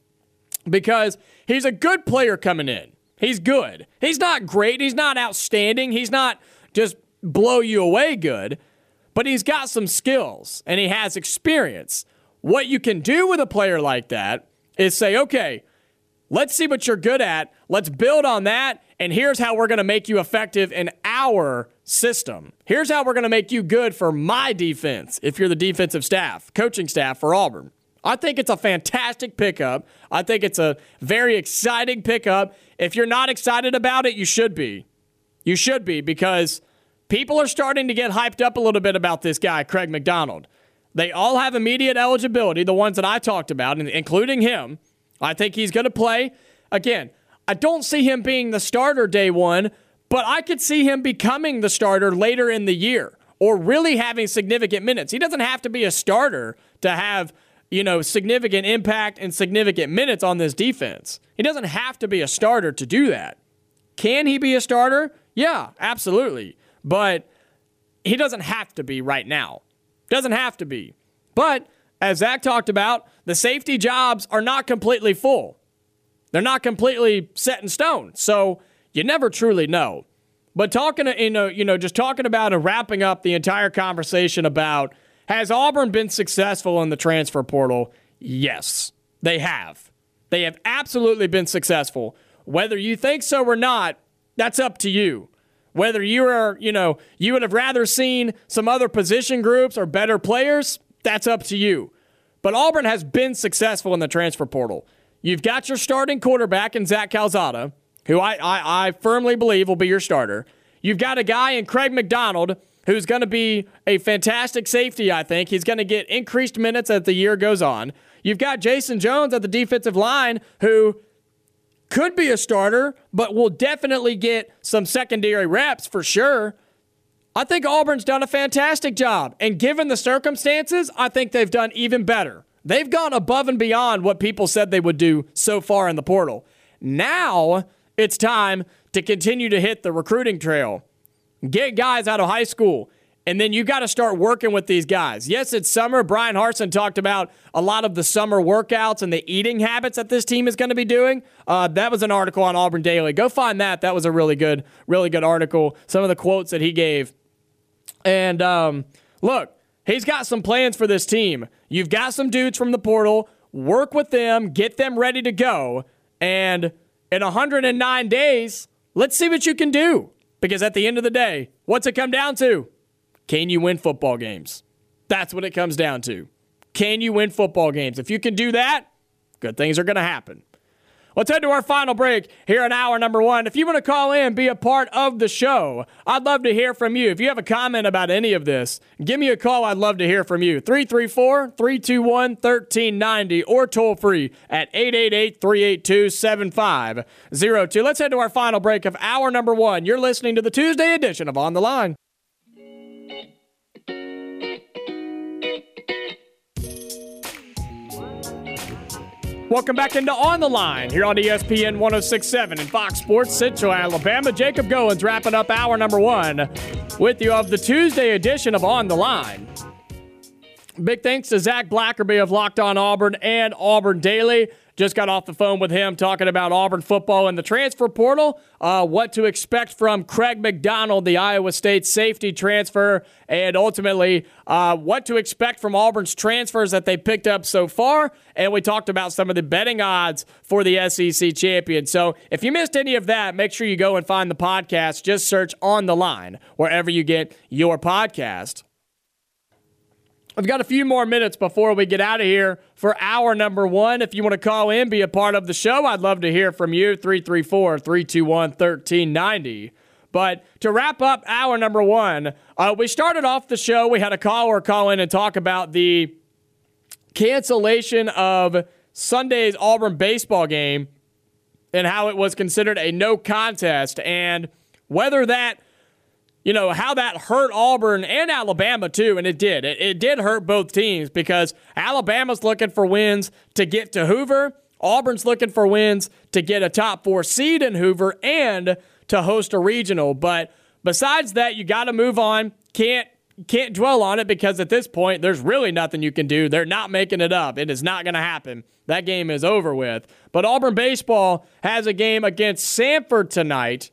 because he's a good player coming in. He's good. He's not great. He's not outstanding. He's not just blow you away good, but he's got some skills and he has experience. What you can do with a player like that is say, okay, let's see what you're good at. Let's build on that. And here's how we're going to make you effective in our system. Here's how we're going to make you good for my defense if you're the defensive staff, coaching staff for Auburn. I think it's a fantastic pickup. I think it's a very exciting pickup. If you're not excited about it, you should be. You should be because people are starting to get hyped up a little bit about this guy, Craig McDonald. They all have immediate eligibility, the ones that I talked about, including him. I think he's going to play. Again, I don't see him being the starter day one, but I could see him becoming the starter later in the year or really having significant minutes. He doesn't have to be a starter to have, you know, significant impact and significant minutes on this defense. He doesn't have to be a starter to do that. Can he be a starter? Yeah, absolutely but he doesn't have to be right now. Doesn't have to be. But as Zac talked about, the safety jobs are not completely full. They're not completely set in stone. So you never truly know. But talking, you know, you know, just talking about and wrapping up the entire conversation about has Auburn been successful in the transfer portal? Yes, they have. They have absolutely been successful. Whether you think so or not, that's up to you. Whether you are, you know, you would have rather seen some other position groups or better players, that's up to you. But Auburn has been successful in the transfer portal. You've got your starting quarterback in Zach Calzada, who I, I, I firmly believe will be your starter. You've got a guy in Craig McDonald who's going to be a fantastic safety, I think. He's going to get increased minutes as the year goes on. You've got Jason Jones at the defensive line, who could be a starter, but will definitely get some secondary reps for sure. I think Auburn's done a fantastic job. And given the circumstances, I think they've done even better. They've gone above and beyond what people said they would do so far in the portal. Now it's time to continue to hit the recruiting trail. Get guys out of high school and then you got to start working with these guys. Yes, it's summer. Bryan Harsin talked about a lot of the summer workouts and the eating habits that this team is going to be doing. Uh, that was an article on Auburn Daily. Go find that. That was a really good, really good article. Some of the quotes that he gave. And um, look, he's got some plans for this team. You've got some dudes from the portal. Work with them, get them ready to go. And in 109 days, let's see what you can do. Because at the end of the day, what's it come down to? Can you win football games? That's what it comes down to. Can you win football games? If you can do that, good things are going to happen. Let's head to our final break here in hour number one. If you want to call in, be a part of the show, I'd love to hear from you. If you have a comment about any of this, give me a call. I'd love to hear from you. 334 321 1390 or toll free at 888 382 7502. Let's head to our final break of hour number one. You're listening to the Tuesday edition of On the Line. Welcome back into On the Line here on ESPN 1067 and Fox Sports Central Alabama. Jacob Goins wrapping up hour number one with you of the Tuesday edition of On the Line. Big thanks to Zac Blackerby of Locked On Auburn and Auburn Daily. Just got off the phone with him talking about Auburn football and the transfer portal, uh, what to expect from Craig McDonald, the Iowa State safety transfer, and ultimately uh, what to expect from Auburn's transfers that they picked up so far. And we talked about some of the betting odds for the SEC champion. So if you missed any of that, make sure you go and find the podcast. Just search On the Line wherever you get your podcast. I've got a few more minutes before we get out of here for hour number one. If you want to call in, be a part of the show, I'd love to hear from you. 334 321 1390. But to wrap up hour number one, uh, we started off the show. We had a caller call in and talk about the cancellation of Sunday's Auburn baseball game and how it was considered a no contest and whether that you know, how that hurt Auburn and Alabama too, and it did. It, it did hurt both teams because Alabama's looking for wins to get to Hoover. Auburn's looking for wins to get a top four seed in Hoover and to host a regional. But besides that, you got to move on. Can't can't dwell on it because at this point, there's really nothing you can do. They're not making it up. It is not going to happen. That game is over with. But Auburn baseball has a game against Samford tonight.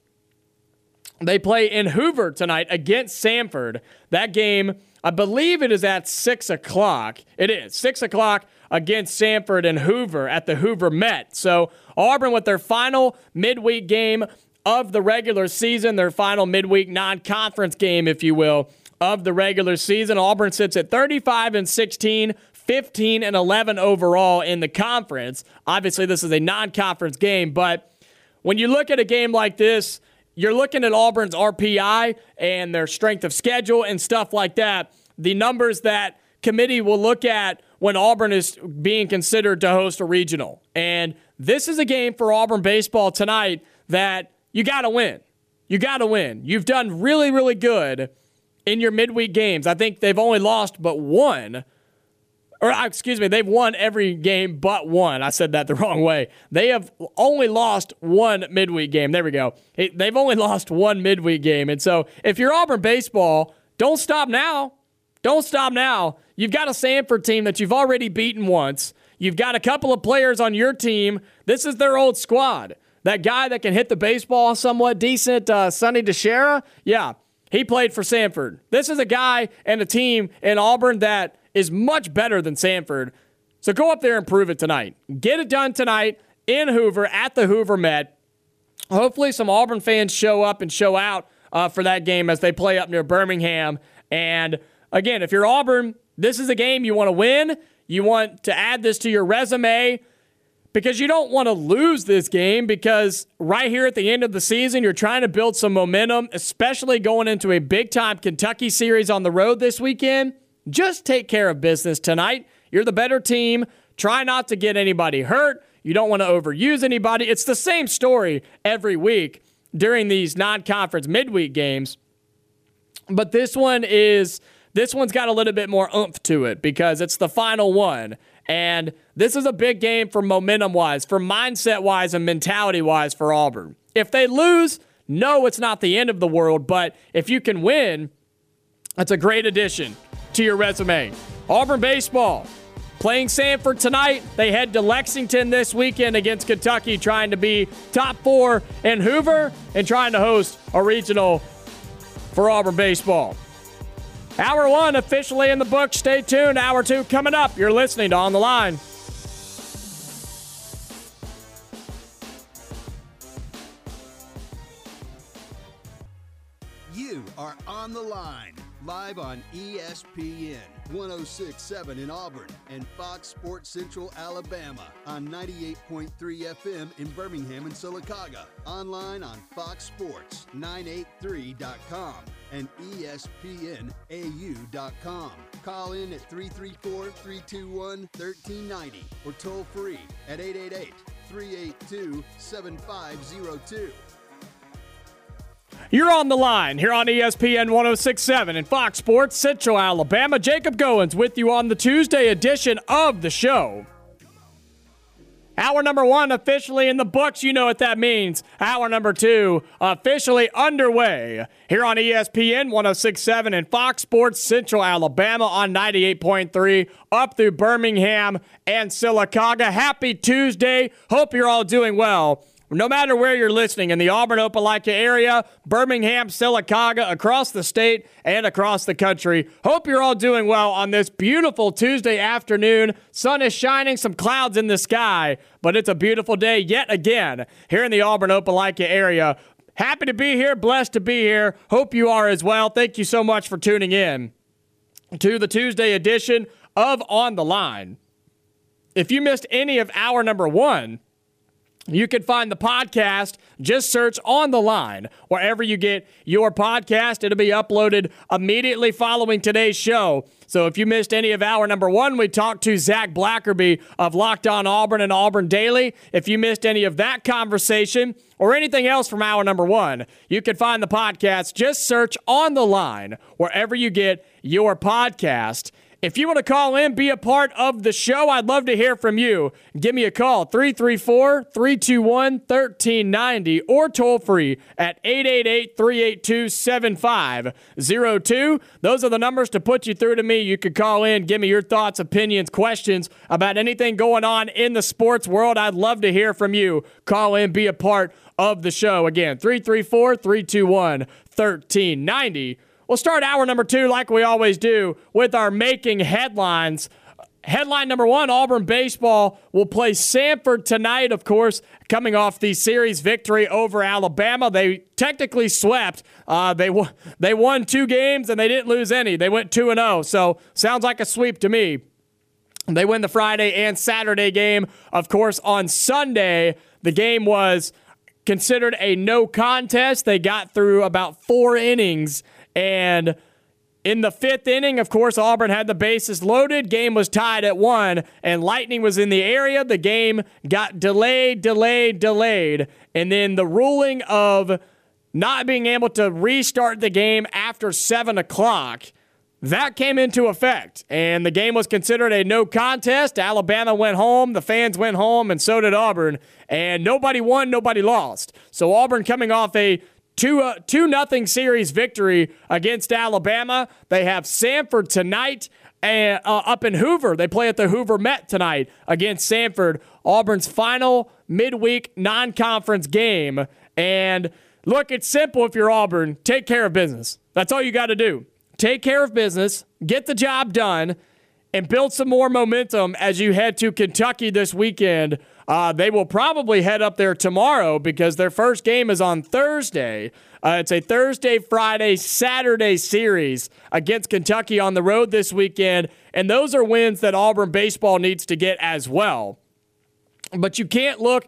They play in Hoover tonight against Samford. That game, I believe it is at 6 o'clock. It is 6 o'clock against Samford and Hoover at the Hoover Met. So Auburn with their final midweek game of the regular season, their final midweek non conference game, if you will, of the regular season. Auburn sits at 35 and 16, 15 and 11 overall in the conference. Obviously, this is a non conference game, but when you look at a game like this, you're looking at Auburn's RPI and their strength of schedule and stuff like that. The numbers that committee will look at when Auburn is being considered to host a regional. And this is a game for Auburn baseball tonight that you got to win. You got to win. You've done really, really good in your midweek games. I think they've only lost but one. Or, uh, excuse me, they've won every game but one. I said that the <laughs> wrong way. They have only lost one midweek game. There we go. They've only <laughs> lost one midweek game. And so if you're Auburn baseball, don't stop now. Don't stop now. You've got a Samford team that you've already beaten once. You've got a couple of players on your team. This is their old squad. That guy that can hit the baseball somewhat decent, uh, Sonny DiChiara, yeah, he played for Samford. This is a guy and a team in Auburn that is much better than Samford. So go up there and prove it tonight. Get it done tonight in Hoover at the Hoover Met. Hopefully, some Auburn fans show up and show out uh, for that game as they play up near Birmingham. And again, if you're Auburn, this is a game you want to win. You want to add this to your resume because you don't want to lose this game because right here at the end of the season, you're trying to build some momentum, especially going into a big time Kentucky series on the road this weekend. Just take care of business tonight. You're the better team. Try not to get anybody hurt. You don't want to overuse anybody. It's the same story every week during these non conference midweek games. But this one is. This one's got a little bit more oomph to it because it's the final one. And this is a big game for momentum wise, for mindset wise, and mentality wise for Auburn. If they lose, no, it's not the end of the world. But if you can win, that's a great addition to your resume. Auburn baseball playing Samford tonight. They head to Lexington this weekend against Kentucky, trying to be top four in Hoover and trying to host a regional for Auburn baseball. Hour one officially in the book. Stay tuned. Hour two coming up. You're listening to On the Line. You are on the line live on ESPN 1067 in Auburn and Fox Sports Central Alabama on 98.3 FM in Birmingham and Sylacauga. Online on foxsports983.com and espnau.com. Call in at 334 321 1390 or toll free at 888 382 7502. You're on the line here on ESPN 1067 and Fox Sports Central Alabama. Jacob Goins with you on the Tuesday edition of the show. Hour number one officially in the books. You know what that means. Hour number two officially underway here on ESPN 1067 and Fox Sports Central Alabama on 98.3 up through Birmingham and Sylacauga. Happy Tuesday. Hope you're all doing well no matter where you're listening in the Auburn Opelika area, Birmingham, Sylacauga, across the state and across the country. Hope you're all doing well on this beautiful Tuesday afternoon. Sun is shining, some clouds in the sky, but it's a beautiful day yet again here in the Auburn Opelika area. Happy to be here, blessed to be here. Hope you are as well. Thank you so much for tuning in to the Tuesday edition of On the Line. If you missed any of hour number one, You can find the podcast. Just search on the line wherever you get your podcast. It'll be uploaded immediately following today's show. So if you missed any of hour number one, we talked to Zac Blackerby of Locked On Auburn and Auburn Daily. If you missed any of that conversation or anything else from hour number one, you can find the podcast. Just search on the line wherever you get your podcast. If you want to call in, be a part of the show, I'd love to hear from you. Give me a call, 334 321 1390, or toll free at 888 382 7502. Those are the numbers to put you through to me. You can call in, give me your thoughts, opinions, questions about anything going on in the sports world. I'd love to hear from you. Call in, be a part of the show. Again, 334 321 1390. We'll start hour number two, like we always do, with our making headlines. Headline number one Auburn baseball will play Samford tonight, of course, coming off the series victory over Alabama. They technically swept. Uh, they, w- they won two games and they didn't lose any. They went 2 0. So, sounds like a sweep to me. They win the Friday and Saturday game. Of course, on Sunday, the game was considered a no contest. They got through about four innings and in the fifth inning, of course, Auburn had the bases loaded. Game was tied at one, and Lightning was in the area. The game got delayed, delayed, delayed. And then the ruling of not being able to restart the game after 7 o'clock. That came into effect, and the game was considered a no contest. Alabama went home, the fans went home, and so did Auburn. And nobody won, nobody lost. So Auburn coming off a Two, uh, two nothing series victory against Alabama. They have Samford tonight and, uh, up in Hoover. They play at the Hoover Met tonight against Samford. Auburn's final midweek non-conference game. And look, it's simple if you're Auburn. Take care of business. That's all you got to do. Take care of business, get the job done, and build some more momentum as you head to Kentucky this weekend uh, they will probably head up there tomorrow because their first game is on Thursday. Uh, it's a Thursday, Friday, Saturday series against Kentucky on the road this weekend. And those are wins that Auburn baseball needs to get as well. But you can't look.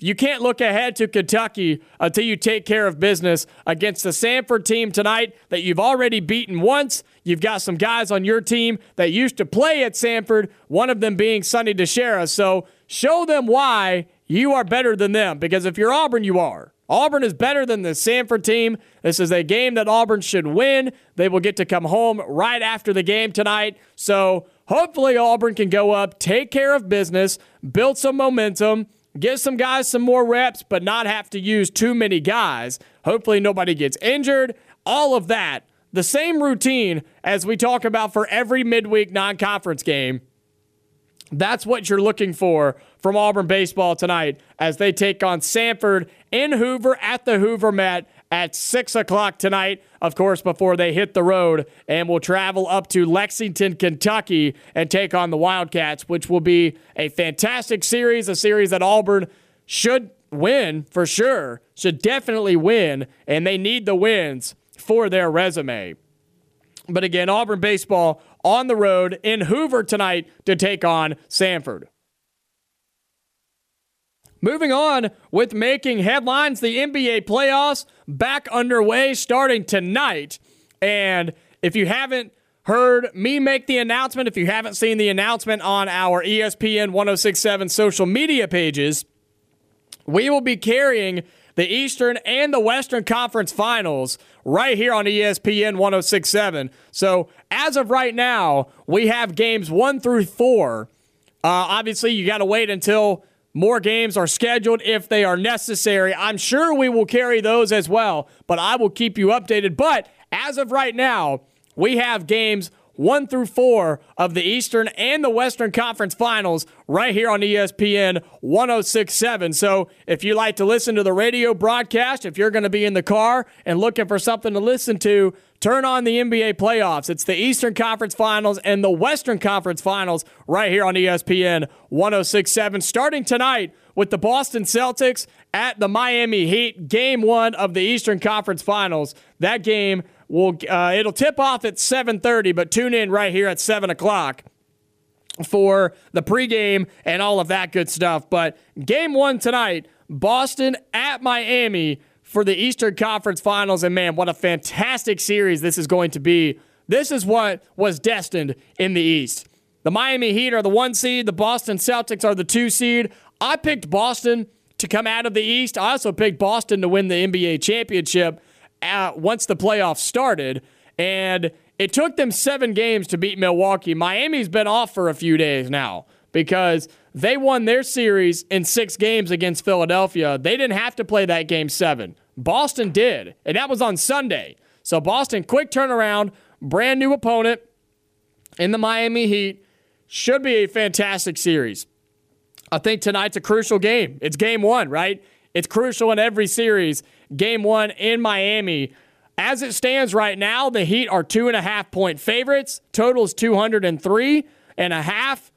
You can't look ahead to Kentucky until you take care of business against the Samford team tonight that you've already beaten once. You've got some guys on your team that used to play at Samford, one of them being Sonny DiChiara. So Show them why you are better than them. Because if you're Auburn, you are. Auburn is better than the Samford team. This is a game that Auburn should win. They will get to come home right after the game tonight. So hopefully, Auburn can go up, take care of business, build some momentum, give some guys some more reps, but not have to use too many guys. Hopefully, nobody gets injured. All of that. The same routine as we talk about for every midweek non conference game. That's what you're looking for from Auburn baseball tonight as they take on Samford in Hoover at the Hoover Met at 6 o'clock tonight, of course, before they hit the road and will travel up to Lexington, Kentucky and take on the Wildcats, which will be a fantastic series, a series that Auburn should win for sure, should definitely win, and they need the wins for their resume. But again, Auburn baseball on the road in Hoover tonight to take on Samford. Moving on with making headlines, the NBA playoffs back underway starting tonight. And if you haven't heard me make the announcement, if you haven't seen the announcement on our ESPN 1067 social media pages, we will be carrying the Eastern and the Western Conference Finals right here on ESPN 1067. So, as of right now, we have games one through four. Uh, obviously, you got to wait until more games are scheduled if they are necessary. I'm sure we will carry those as well, but I will keep you updated. But as of right now, we have games one through four of the Eastern and the Western Conference Finals right here on ESPN 1067. So if you like to listen to the radio broadcast, if you're going to be in the car and looking for something to listen to, turn on the NBA playoffs. It's the Eastern Conference Finals and the Western Conference Finals right here on ESPN 1067 starting tonight with the Boston Celtics at the Miami Heat, game one of the Eastern Conference Finals. That game will uh, it'll tip off at 7:30, but tune in right here at 7 o'clock for the pregame and all of that good stuff. But game one tonight, Boston at Miami for the Eastern Conference Finals. And man, what a fantastic series this is going to be. This is what was destined in the East. The Miami Heat are the one seed, the Boston Celtics are the two seed. I picked Boston to come out of the East. I also picked Boston to win the NBA championship once the playoffs started. And it took them seven games to beat Milwaukee. Miami's been off for a few days now because they won their series in six games against Philadelphia. They didn't have to play that game seven. Boston did, and that was on Sunday. So Boston, quick turnaround, brand new opponent in the Miami Heat. Should be a fantastic series. I think tonight's a crucial game. It's game one, right? It's crucial in every series. Game one in Miami. As it stands right now, the Heat are two and a half point favorites. Total is 203 and a half.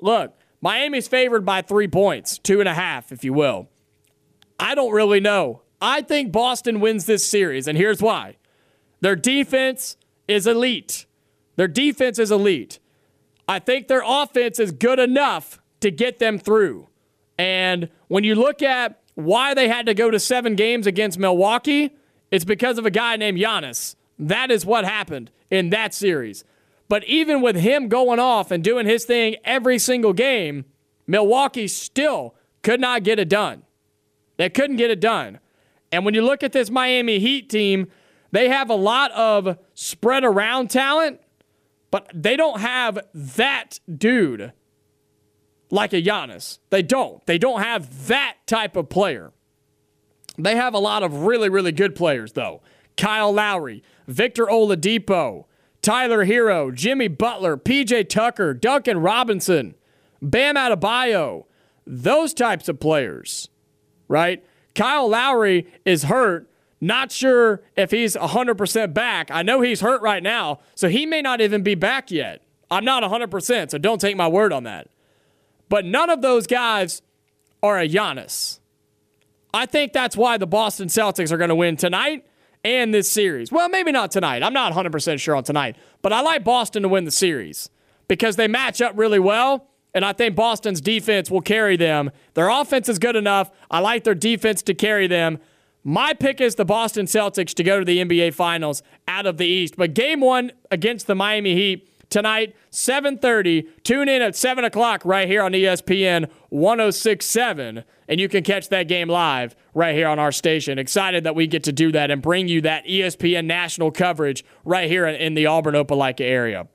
Look, Miami's favored by three points, two and a half, if you will. I don't really know. I think Boston wins this series, and here's why. Their defense is elite. Their defense is elite. I think their offense is good enough to get them through. And when you look at why they had to go to seven games against Milwaukee, it's because of a guy named Giannis. That is what happened in that series. But even with him going off and doing his thing every single game, Milwaukee still could not get it done. They couldn't get it done. And when you look at this Miami Heat team, they have a lot of spread around talent, but they don't have that dude like a Giannis. They don't. They don't have that type of player. They have a lot of really, really good players, though. Kyle Lowry, Victor Oladipo, Tyler Herro, Jimmy Butler, PJ Tucker, Duncan Robinson, Bam Adebayo, those types of players, right? Kyle Lowry is hurt. Not sure if he's 100% back. I know he's hurt right now, so he may not even be back yet. I'm not 100%, so don't take my word on that. But none of those guys are a Giannis. I think that's why the Boston Celtics are going to win tonight and this series. Well, maybe not tonight. I'm not 100% sure on tonight. But I like Boston to win the series because they match up really well. And I think Boston's defense will carry them. Their offense is good enough. I like their defense to carry them. My pick is the Boston Celtics to go to the NBA Finals out of the East. But game one against the Miami Heat tonight, 7.30. Tune in at 7 o'clock right here on ESPN 1067, and you can catch that game live right here on our station. Excited that we get to do that and bring you that ESPN national coverage right here in the Auburn Opelika area.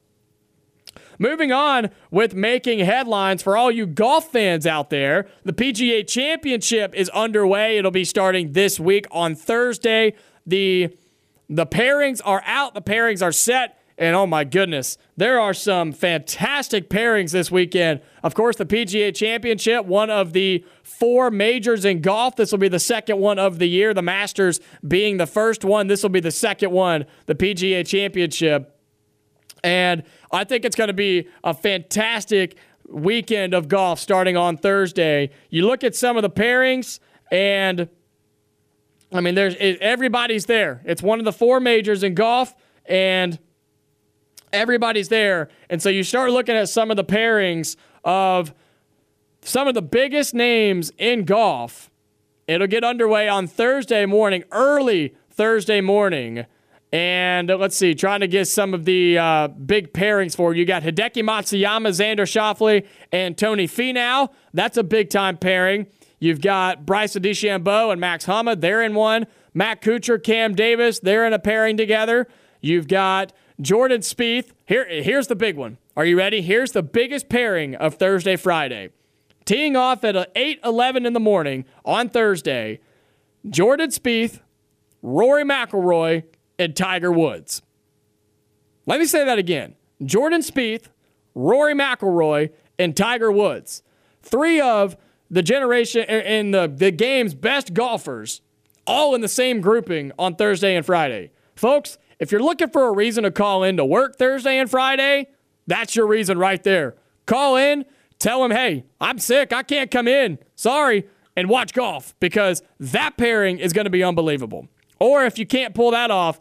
Moving on with making headlines for all you golf fans out there, the PGA Championship is underway. It'll be starting this week on Thursday. The the pairings are out, the pairings are set. And oh my goodness, there are some fantastic pairings this weekend. Of course, the PGA Championship, one of the four majors in golf. This will be the second one of the year. The Masters being the first one. This will be the second one, the PGA Championship. And I think it's going to be a fantastic weekend of golf starting on Thursday. You look at some of the pairings, and I mean, there's everybody's there. It's one of the four majors in golf, and everybody's there. And so you start looking at some of the pairings of some of the biggest names in golf. It'll get underway on Thursday morning, early Thursday morning. And let's see, trying to get some of the uh, big pairings for you. You got Hideki Matsuyama, Xander Schauffele, and Tony Finau. That's a big time pairing. You've got Bryson DeChambeau and Max Homa. They're in one. Matt Kuchar, Cam Davis. They're in a pairing together. You've got Jordan Spieth. Here, here's the big one. Are you ready? Here's the biggest pairing of Thursday, Friday. Teeing off at 8:11 in the morning on Thursday, Jordan Spieth, Rory McIlroy, and Tiger Woods. Let me say that again. Jordan Spieth, Rory McIlroy, and Tiger Woods. Three of the generation er, in the, the game's best golfers, all in the same grouping on Thursday and Friday. Folks, if you're looking for a reason to call in to work Thursday and Friday, that's your reason right there. Call in, tell them, hey, I'm sick. I can't come in. Sorry. And watch golf because that pairing is going to be unbelievable. Or if you can't pull that off,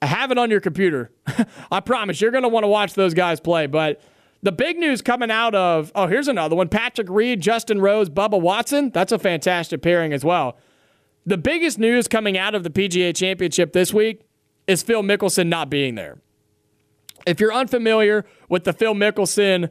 have it on your computer. <laughs> I promise you're going to want to watch those guys play. But The big news coming out of, oh, here's another one Patrick Reed, Justin Rose, Bubba Watson. That's a fantastic pairing as well. The biggest news coming out of the PGA Championship this week is Phil Mickelson not being there. If you're unfamiliar with the Phil Mickelson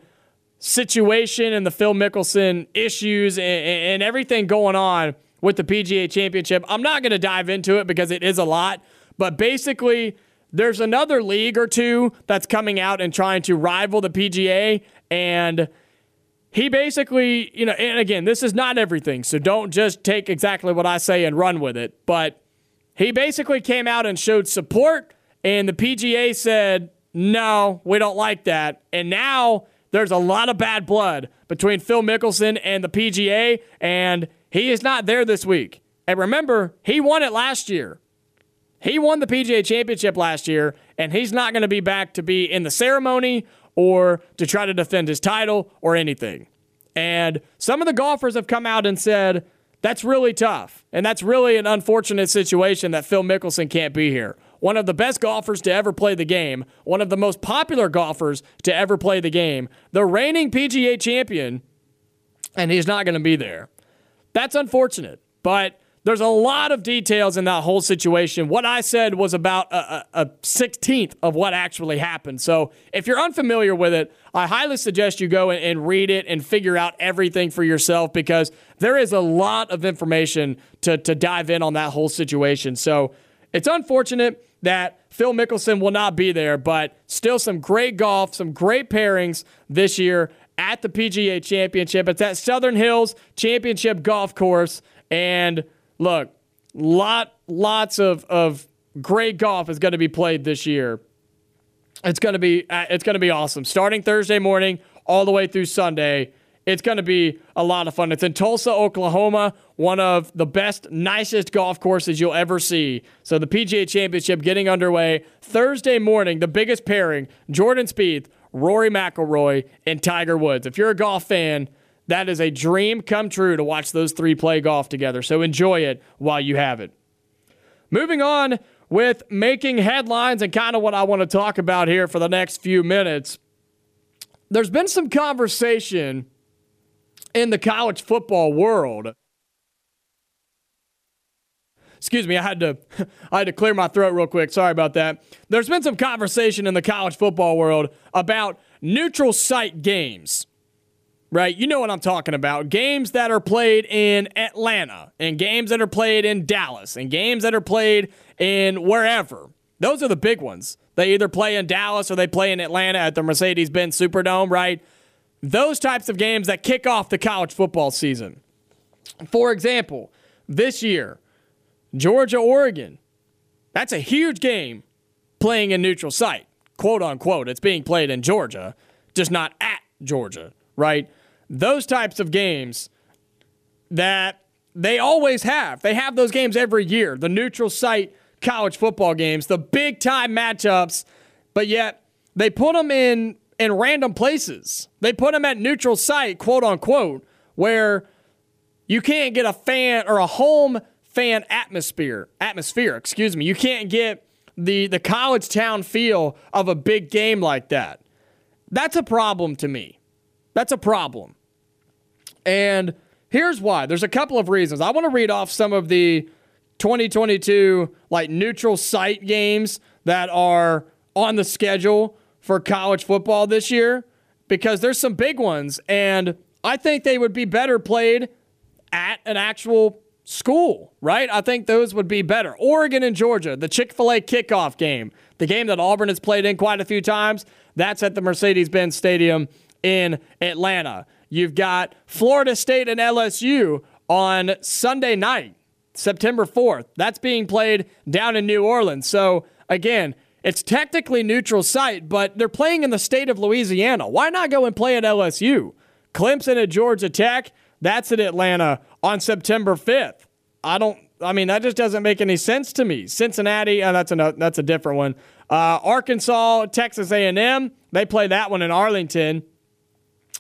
situation and the Phil Mickelson issues and, and everything going on with the PGA Championship, I'm not going to dive into it because it is a lot. But basically, there's another league or two that's coming out and trying to rival the PGA. And he basically, you know, and again, this is not everything. So don't just take exactly what I say and run with it. But he basically came out and showed support. And the PGA said, no, we don't like that. And now there's a lot of bad blood between Phil Mickelson and the PGA. And he is not there this week. And remember, he won it last year. He won the PGA Championship last year, and he's not going to be back to be in the ceremony or to try to defend his title or anything. And some of the golfers have come out and said, that's really tough. And that's really an unfortunate situation that Phil Mickelson can't be here. One of the best golfers to ever play the game, one of the most popular golfers to ever play the game, the reigning PGA champion, and he's not going to be there. That's unfortunate. But there's a lot of details in that whole situation. What I said was about a, a, a, 16th of what actually happened. So if you're unfamiliar with it, I highly suggest you go and, and read it and figure out everything for yourself because there is a lot of information to, to dive in on that whole situation. So it's unfortunate that Phil Mickelson will not be there, but still some great golf, some great pairings this year at the PGA Championship. It's at Southern Hills Championship Golf Course. And look, lot lots of of great golf is going to be played this year. It's going to be uh, it's going to be awesome. Starting Thursday morning all the way through Sunday. It's going to be a lot of fun. It's in Tulsa, Oklahoma, one of the best, nicest golf courses you'll ever see. So the PGA Championship getting underway Thursday morning. The biggest pairing: Jordan Spieth, Rory McIlroy, and Tiger Woods. If you're a golf fan, that is a dream come true to watch those three play golf together. So enjoy it while you have it. Moving on with making headlines and kind of what I want to talk about here for the next few minutes. There's been some conversation in the college football world. Excuse me, I had to <laughs> I had to clear my throat real quick. Sorry about that. There's been some conversation in the college football world about neutral site games right? You know what I'm talking about. Games that are played in Atlanta, and games that are played in Dallas, and games that are played in wherever. Those are the big ones. They either play in Dallas or they play in Atlanta at the Mercedes Benz Superdome, right? Those types of games that kick off the college football season. For example, this year, Georgia Oregon. That's a huge game playing in neutral site, quote unquote. It's being played in Georgia, just not at Georgia, right? Those types of games that they always have. They have those games every year, the neutral site college football games, the big time matchups, but yet they put them in in random places. They put them at neutral site, quote unquote, where you can't get a fan or a home fan atmosphere, atmosphere, excuse me. You can't get the the college town feel of a big game like that. That's a problem to me. That's a problem. And here's why. There's a couple of reasons. I want to read off some of the 2022 like neutral site games that are on the schedule for college football this year because there's some big ones and I think they would be better played at an actual school, right? I think those would be better. Oregon and Georgia, the Chick-fil-A kickoff game, the game that Auburn has played in quite a few times, that's at the Mercedes-Benz Stadium in Atlanta. You've got Florida State and LSU on Sunday night, September 4th. That's being played down in New Orleans. So, again, it's technically neutral site, but they're playing in the state of Louisiana. Why not go and play at LSU? Clemson at Georgia Tech, that's at Atlanta on September 5th. I don't I mean that just doesn't make any sense to me. Cincinnati, uh, that's a that's a different one. Uh, Arkansas, Texas A&M, they play that one in Arlington.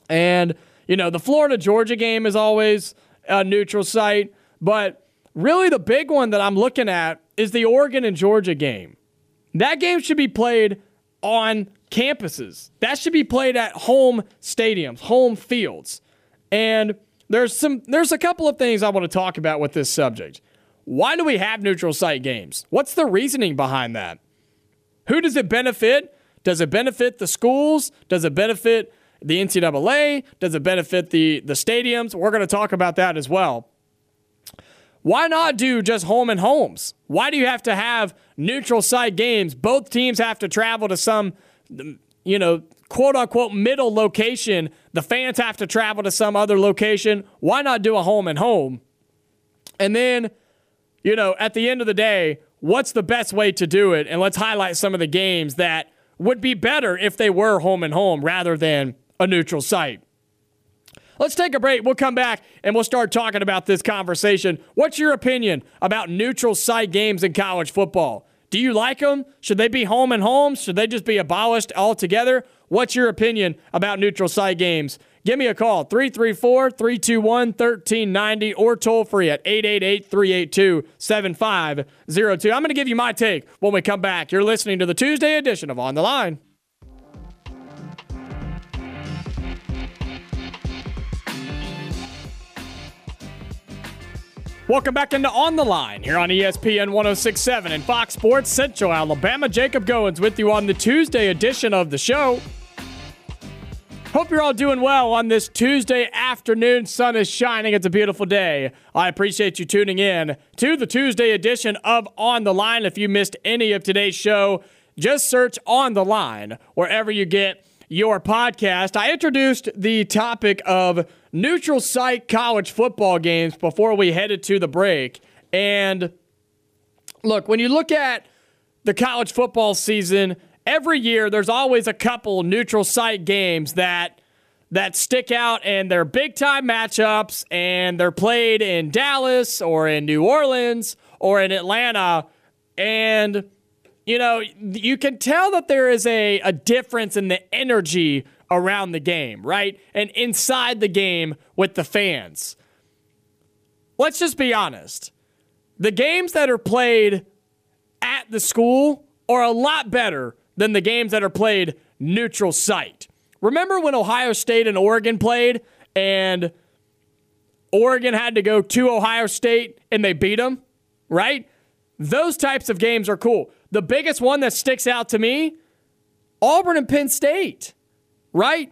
And you know, the Florida Georgia game is always a neutral site, but really the big one that I'm looking at is the Oregon and Georgia game. That game should be played on campuses. That should be played at home stadiums, home fields. And there's some there's a couple of things I want to talk about with this subject. Why do we have neutral site games? What's the reasoning behind that? Who does it benefit? Does it benefit the schools? Does it benefit the NCAA? Does it benefit the, the stadiums? We're going to talk about that as well. Why not do just home and homes? Why do you have to have neutral site games? Both teams have to travel to some, you know, quote unquote middle location. The fans have to travel to some other location. Why not do a home and home? And then, you know, at the end of the day, what's the best way to do it? And let's highlight some of the games that would be better if they were home and home rather than a neutral site. Let's take a break. We'll come back and we'll start talking about this conversation. What's your opinion about neutral site games in college football? Do you like them? Should they be home and home? Should they just be abolished altogether? What's your opinion about neutral site games? Give me a call, 334 321 1390, or toll free at 888 382 7502. I'm going to give you my take when we come back. You're listening to the Tuesday edition of On the Line. Welcome back into On the Line here on ESPN 1067 and Fox Sports Central Alabama. Jacob Goins with you on the Tuesday edition of the show. Hope you're all doing well on this Tuesday afternoon. Sun is shining. It's a beautiful day. I appreciate you tuning in to the Tuesday edition of On the Line. If you missed any of today's show, just search On the Line wherever you get your podcast. I introduced the topic of neutral site college football games before we headed to the break. And look, when you look at the college football season, every year there's always a couple neutral site games that that stick out and they're big time matchups and they're played in Dallas or in New Orleans or in Atlanta and you know you can tell that there is a, a difference in the energy around the game right and inside the game with the fans let's just be honest the games that are played at the school are a lot better than the games that are played neutral site. Remember when Ohio State and Oregon played and Oregon had to go to Ohio State and they beat them, right? Those types of games are cool. The biggest one that sticks out to me Auburn and Penn State, right?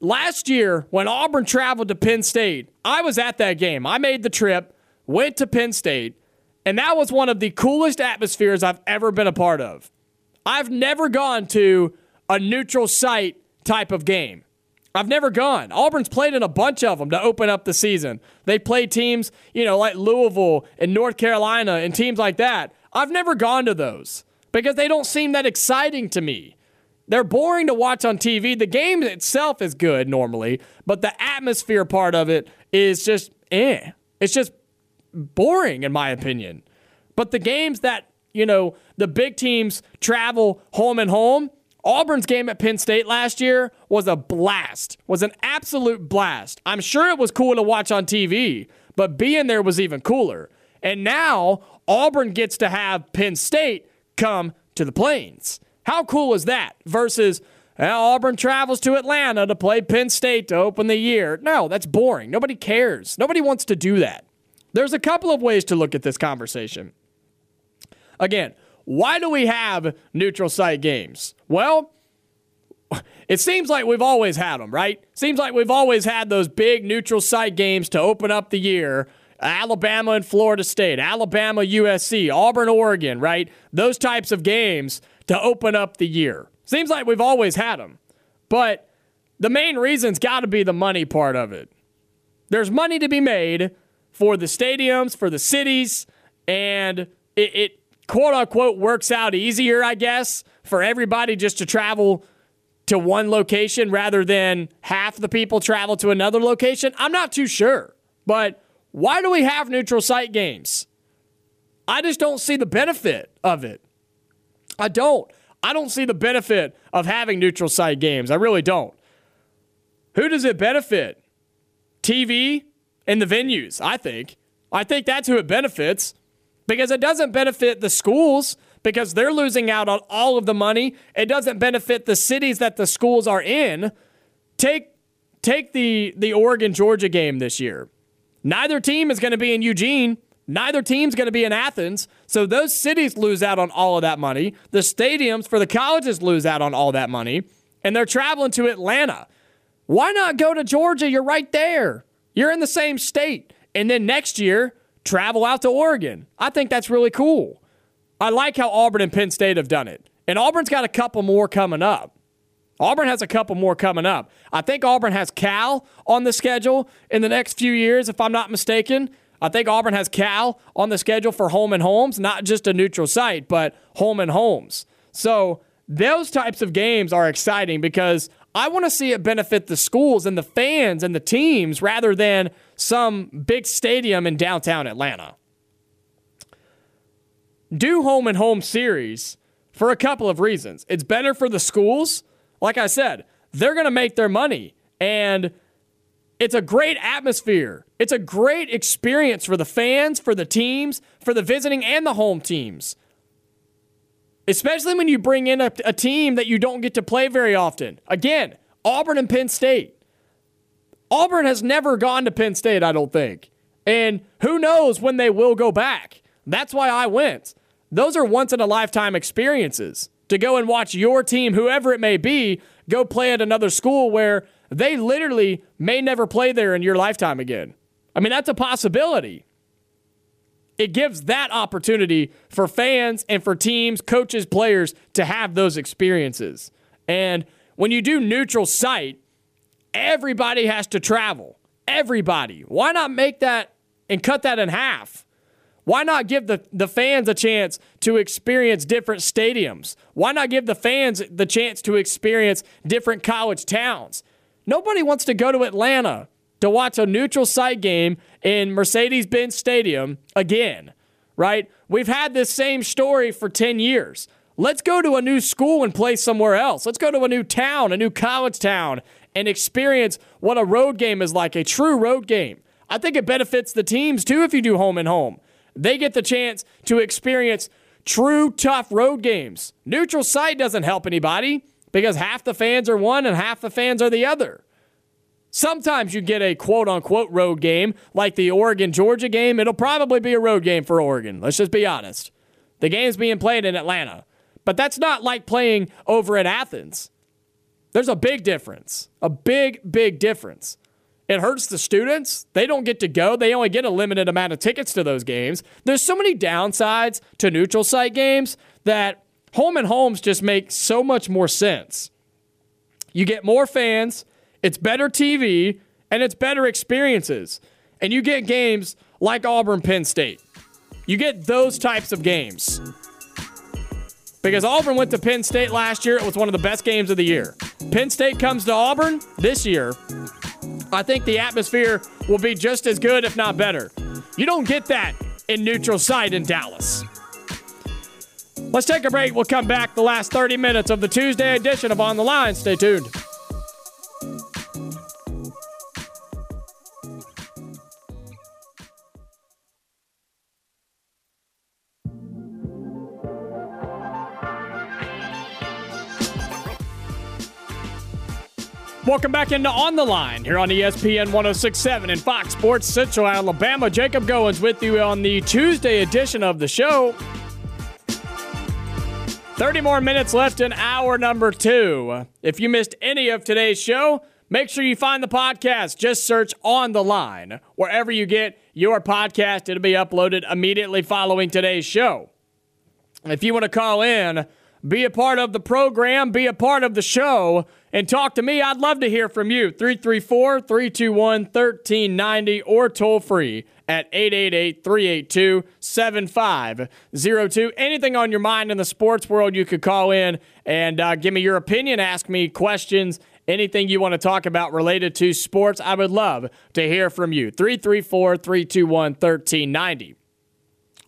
Last year, when Auburn traveled to Penn State, I was at that game. I made the trip, went to Penn State, and that was one of the coolest atmospheres I've ever been a part of. I've never gone to a neutral site type of game. I've never gone. Auburn's played in a bunch of them to open up the season. They played teams, you know, like Louisville and North Carolina and teams like that. I've never gone to those because they don't seem that exciting to me. They're boring to watch on TV. The game itself is good normally, but the atmosphere part of it is just eh. It's just boring in my opinion. But the games that you know, the big teams travel home and home. Auburn's game at Penn State last year was a blast, was an absolute blast. I'm sure it was cool to watch on TV, but being there was even cooler. And now Auburn gets to have Penn State come to the Plains. How cool is that? Versus well, Auburn travels to Atlanta to play Penn State to open the year. No, that's boring. Nobody cares. Nobody wants to do that. There's a couple of ways to look at this conversation. Again, why do we have neutral site games? Well, <laughs> it seems like we've always had them, right? Seems like we've always had those big neutral site games to open up the year. Alabama and Florida State, Alabama, USC, Auburn, Oregon, right? Those types of games to open up the year. Seems like we've always had them. But the main reason's got to be the money part of it. There's money to be made for the stadiums, for the cities, and it, it quote unquote works out easier, I guess, for everybody just to travel to one location rather than half the people travel to another location? I'm not too sure. But why do we have neutral site games? I just don't see the benefit of it. I don't. I don't see the benefit of having neutral site games. I really don't. Who does it benefit? TV and the venues, I think. I think that's who it benefits because it doesn't benefit the schools because they're losing out on all of the money. It doesn't benefit the cities that the schools are in. Take take the the Oregon Georgia game this year. Neither team is going to be in Eugene. Neither team's going to be in Athens. So those cities lose out on all of that money. The stadiums for the colleges lose out on all that money. And they're traveling to Atlanta. Why not go to Georgia? You're right there. You're in the same state. And then next year, travel out to Oregon. I think that's really cool. I like how Auburn and Penn State have done it. And Auburn's got a couple more coming up. Auburn has a couple more coming up. I think Auburn has Cal on the schedule in the next few years, if I'm not mistaken. I think Auburn has Cal on the schedule for home and homes, not just a neutral site, but home and homes. So those types of games are exciting because I want to see it benefit the schools and the fans and the teams rather than some big stadium in downtown Atlanta. Do home and home series for a couple of reasons. It's better for the schools. Like I said, they're going to make their money. And it's a great atmosphere. It's a great experience for the fans, for the teams, for the visiting and the home teams. Especially when you bring in a, a, team that you don't get to play very often. Again, Auburn and Penn State. Auburn has never gone to Penn State, I don't think. And who knows when they will go back. That's why I went. Those are once in a lifetime experiences to go and watch your team, whoever it may be, go play at another school where they literally may never play there in your lifetime again. I mean, that's a possibility. It gives that opportunity for fans and for teams, coaches, players to have those experiences. And when you do neutral site, everybody has to travel. Everybody. Why not make that and cut that in half? Why not give the, the fans a chance to experience different stadiums? Why not give the fans the chance to experience different college towns? Nobody wants to go to Atlanta to watch a neutral site game in Mercedes Benz Stadium again, right? We've had this same story for 10 years. Let's go to a new school and play somewhere else. Let's go to a new town, a new college town, and experience what a road game is like, a true road game. I think it benefits the teams too if you do home and home. They get the chance to experience true tough road games. Neutral site doesn't help anybody because half the fans are one and half the fans are the other. Sometimes you get a quote unquote road game like the Oregon Georgia game. It'll probably be a road game for Oregon. Let's just be honest. The game's being played in Atlanta, but that's not like playing over at Athens. There's a big difference, a big, big difference. It hurts the students. They don't get to go. They only get a limited amount of tickets to those games. There's so many downsides to neutral site games that home and homes just make so much more sense. You get more fans, it's better TV, and it's better experiences. And you get games like Auburn Penn State. You get those types of games. Because Auburn went to Penn State last year, it was one of the best games of the year. Penn State comes to Auburn this year, I think the atmosphere will be just as good, if not better. You don't get that in neutral site in Dallas. Let's take a break. We'll come back the last 30 minutes of the Tuesday edition of On the Line. Stay tuned. Welcome back into On the Line here on ESPN 1067 and Fox Sports Central Alabama. Jacob Goins with you on the Tuesday edition of the show. 30 more minutes left in hour number two. If you missed any of today's show, make sure you find the podcast. Just search On the Line. Wherever you get your podcast, it'll be uploaded immediately following today's show. If you want to call in, be a part of the program, be a part of the show, and talk to me. I'd love to hear from you. 334 321 1390 or toll free at 888 382 7502. Anything on your mind in the sports world, you could call in and uh, give me your opinion, ask me questions. Anything you want to talk about related to sports, I would love to hear from you. 334 321 1390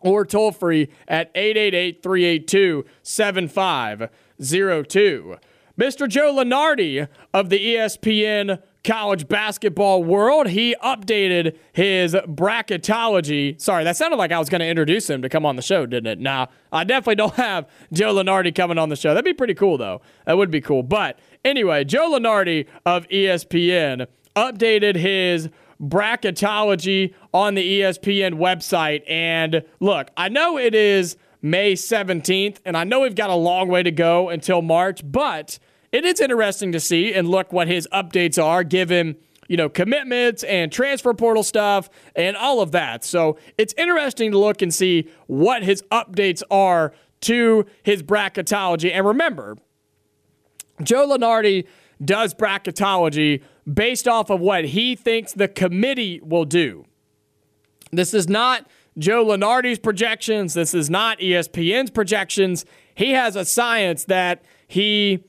or toll free at 888 382 7502. Mr. Joe Lunardi of the ESPN college basketball world. He updated his bracketology. Sorry, that sounded like I was going to introduce him to come on the show, didn't it? Nah, I definitely don't have Joe Lunardi coming on the show. That'd be pretty cool, though. That would be cool. But anyway, Joe Lunardi of ESPN updated his bracketology on the ESPN website. And look, I know it is May 17th, and I know we've got a long way to go until March, but it is interesting to see and look what his updates are given you know, commitments and transfer portal stuff and all of that. So it's interesting to look and see what his updates are to his bracketology. And remember, Joe Lunardi does bracketology based off of what he thinks the committee will do. This is not Joe Lunardi's projections. This is not ESPN's projections. He has a science that he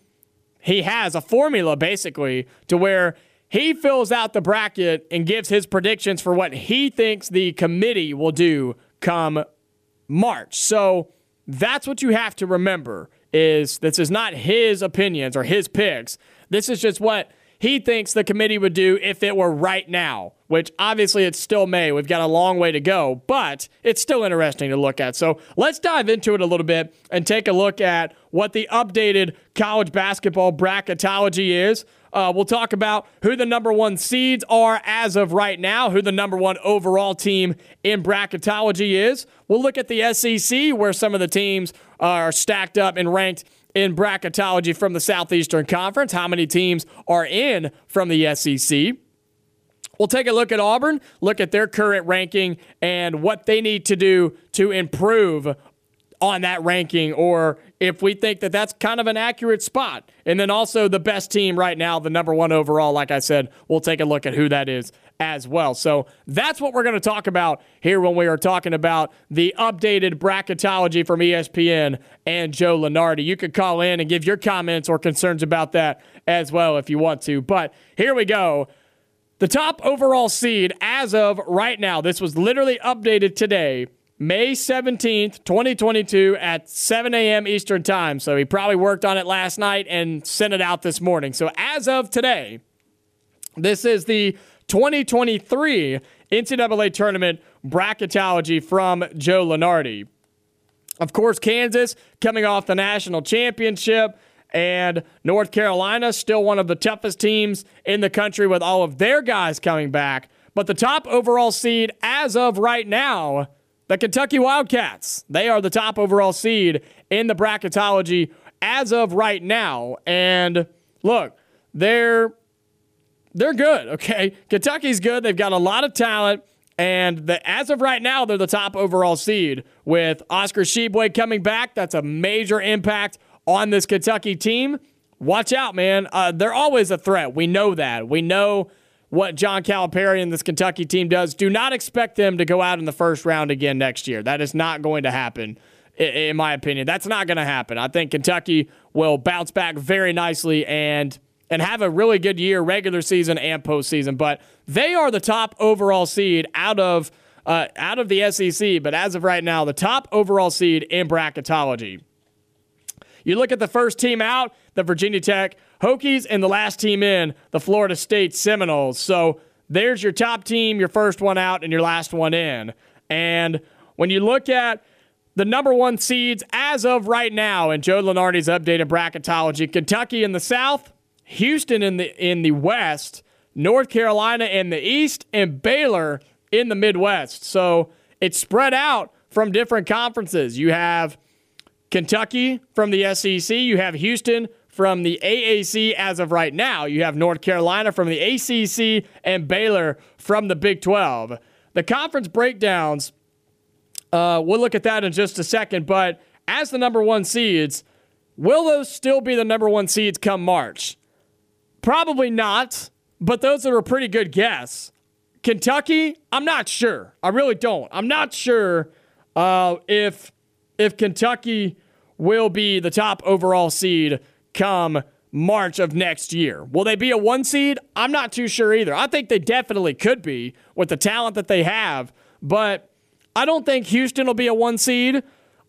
he has a formula basically to where he fills out the bracket and gives his predictions for what he thinks the committee will do come March. So that's what you have to remember is this is not his opinions or his picks. This is just what he thinks the committee would do if it were right now, which obviously it's still May. We've got a long way to go, but it's still interesting to look at. So let's dive into it a little bit and take a look at what the updated college basketball bracketology is. Uh, we'll talk about who the number one seeds are as of right now, who the number one overall team in bracketology is. We'll look at the SEC, where some of the teams are stacked up and ranked in bracketology from the Southeastern Conference, how many teams are in from the SEC. We'll take a look at Auburn, look at their current ranking, and what they need to do to improve on that ranking or if we think that that's kind of an accurate spot. And then also the best team right now, the number one overall, like I said, we'll take a look at who that is as well. So that's what we're going to talk about here when we are talking about the updated bracketology from ESPN and Joe Lunardi. You could call in and give your comments or concerns about that as well if you want to. But here we go. The top overall seed as of right now, this was literally updated today May 17th, 2022 at 7 a.m. Eastern Time. So he probably worked on it last night and sent it out this morning. So as of today, this is the 2023 NCAA tournament bracketology from Joe Lunardi. Of course, Kansas coming off the national championship, and North Carolina still one of the toughest teams in the country with all of their guys coming back. But the top overall seed as of right now the Kentucky Wildcats. They are the top overall seed in the bracketology as of right now. And look, they're they're good, okay? Kentucky's good. They've got a lot of talent. And the, as of right now, they're the top overall seed with Oscar Tshiebwe coming back. That's a major impact on this Kentucky team. Watch out, man. Uh, they're always a threat. We know that. We know what John Calipari and this Kentucky team does. Do not expect them to go out in the first round again next year. That is not going to happen, in my opinion. That's not going to happen. I think Kentucky will bounce back very nicely and and have a really good year, regular season and postseason. But they are the top overall seed out of uh, out of the SEC. But as of right now, the top overall seed in bracketology. You look at the first team out, the Virginia Tech Hokies, and the last team in, the Florida State Seminoles. So there's your top team, your first one out, and your last one in. And when you look at the number one seeds as of right now in Joe Lunardi's updated bracketology, Kentucky in the South, Houston in the in the West, North Carolina in the East, and Baylor in the Midwest. So it's spread out from different conferences. You have Kentucky from the SEC. You have Houston from the AAC as of right now. You have North Carolina from the ACC and Baylor from the Big 12. The conference breakdowns, uh, we'll look at that in just a second. But as the number one seeds, will those still be the number one seeds come March? Probably not, but those are a pretty good guess. Kentucky, I'm not sure. I really don't. I'm not sure uh, if if Kentucky will be the top overall seed come March of next year. Will they be a one seed? I'm not too sure either. I think they definitely could be with the talent that they have, but I don't think Houston will be a one seed.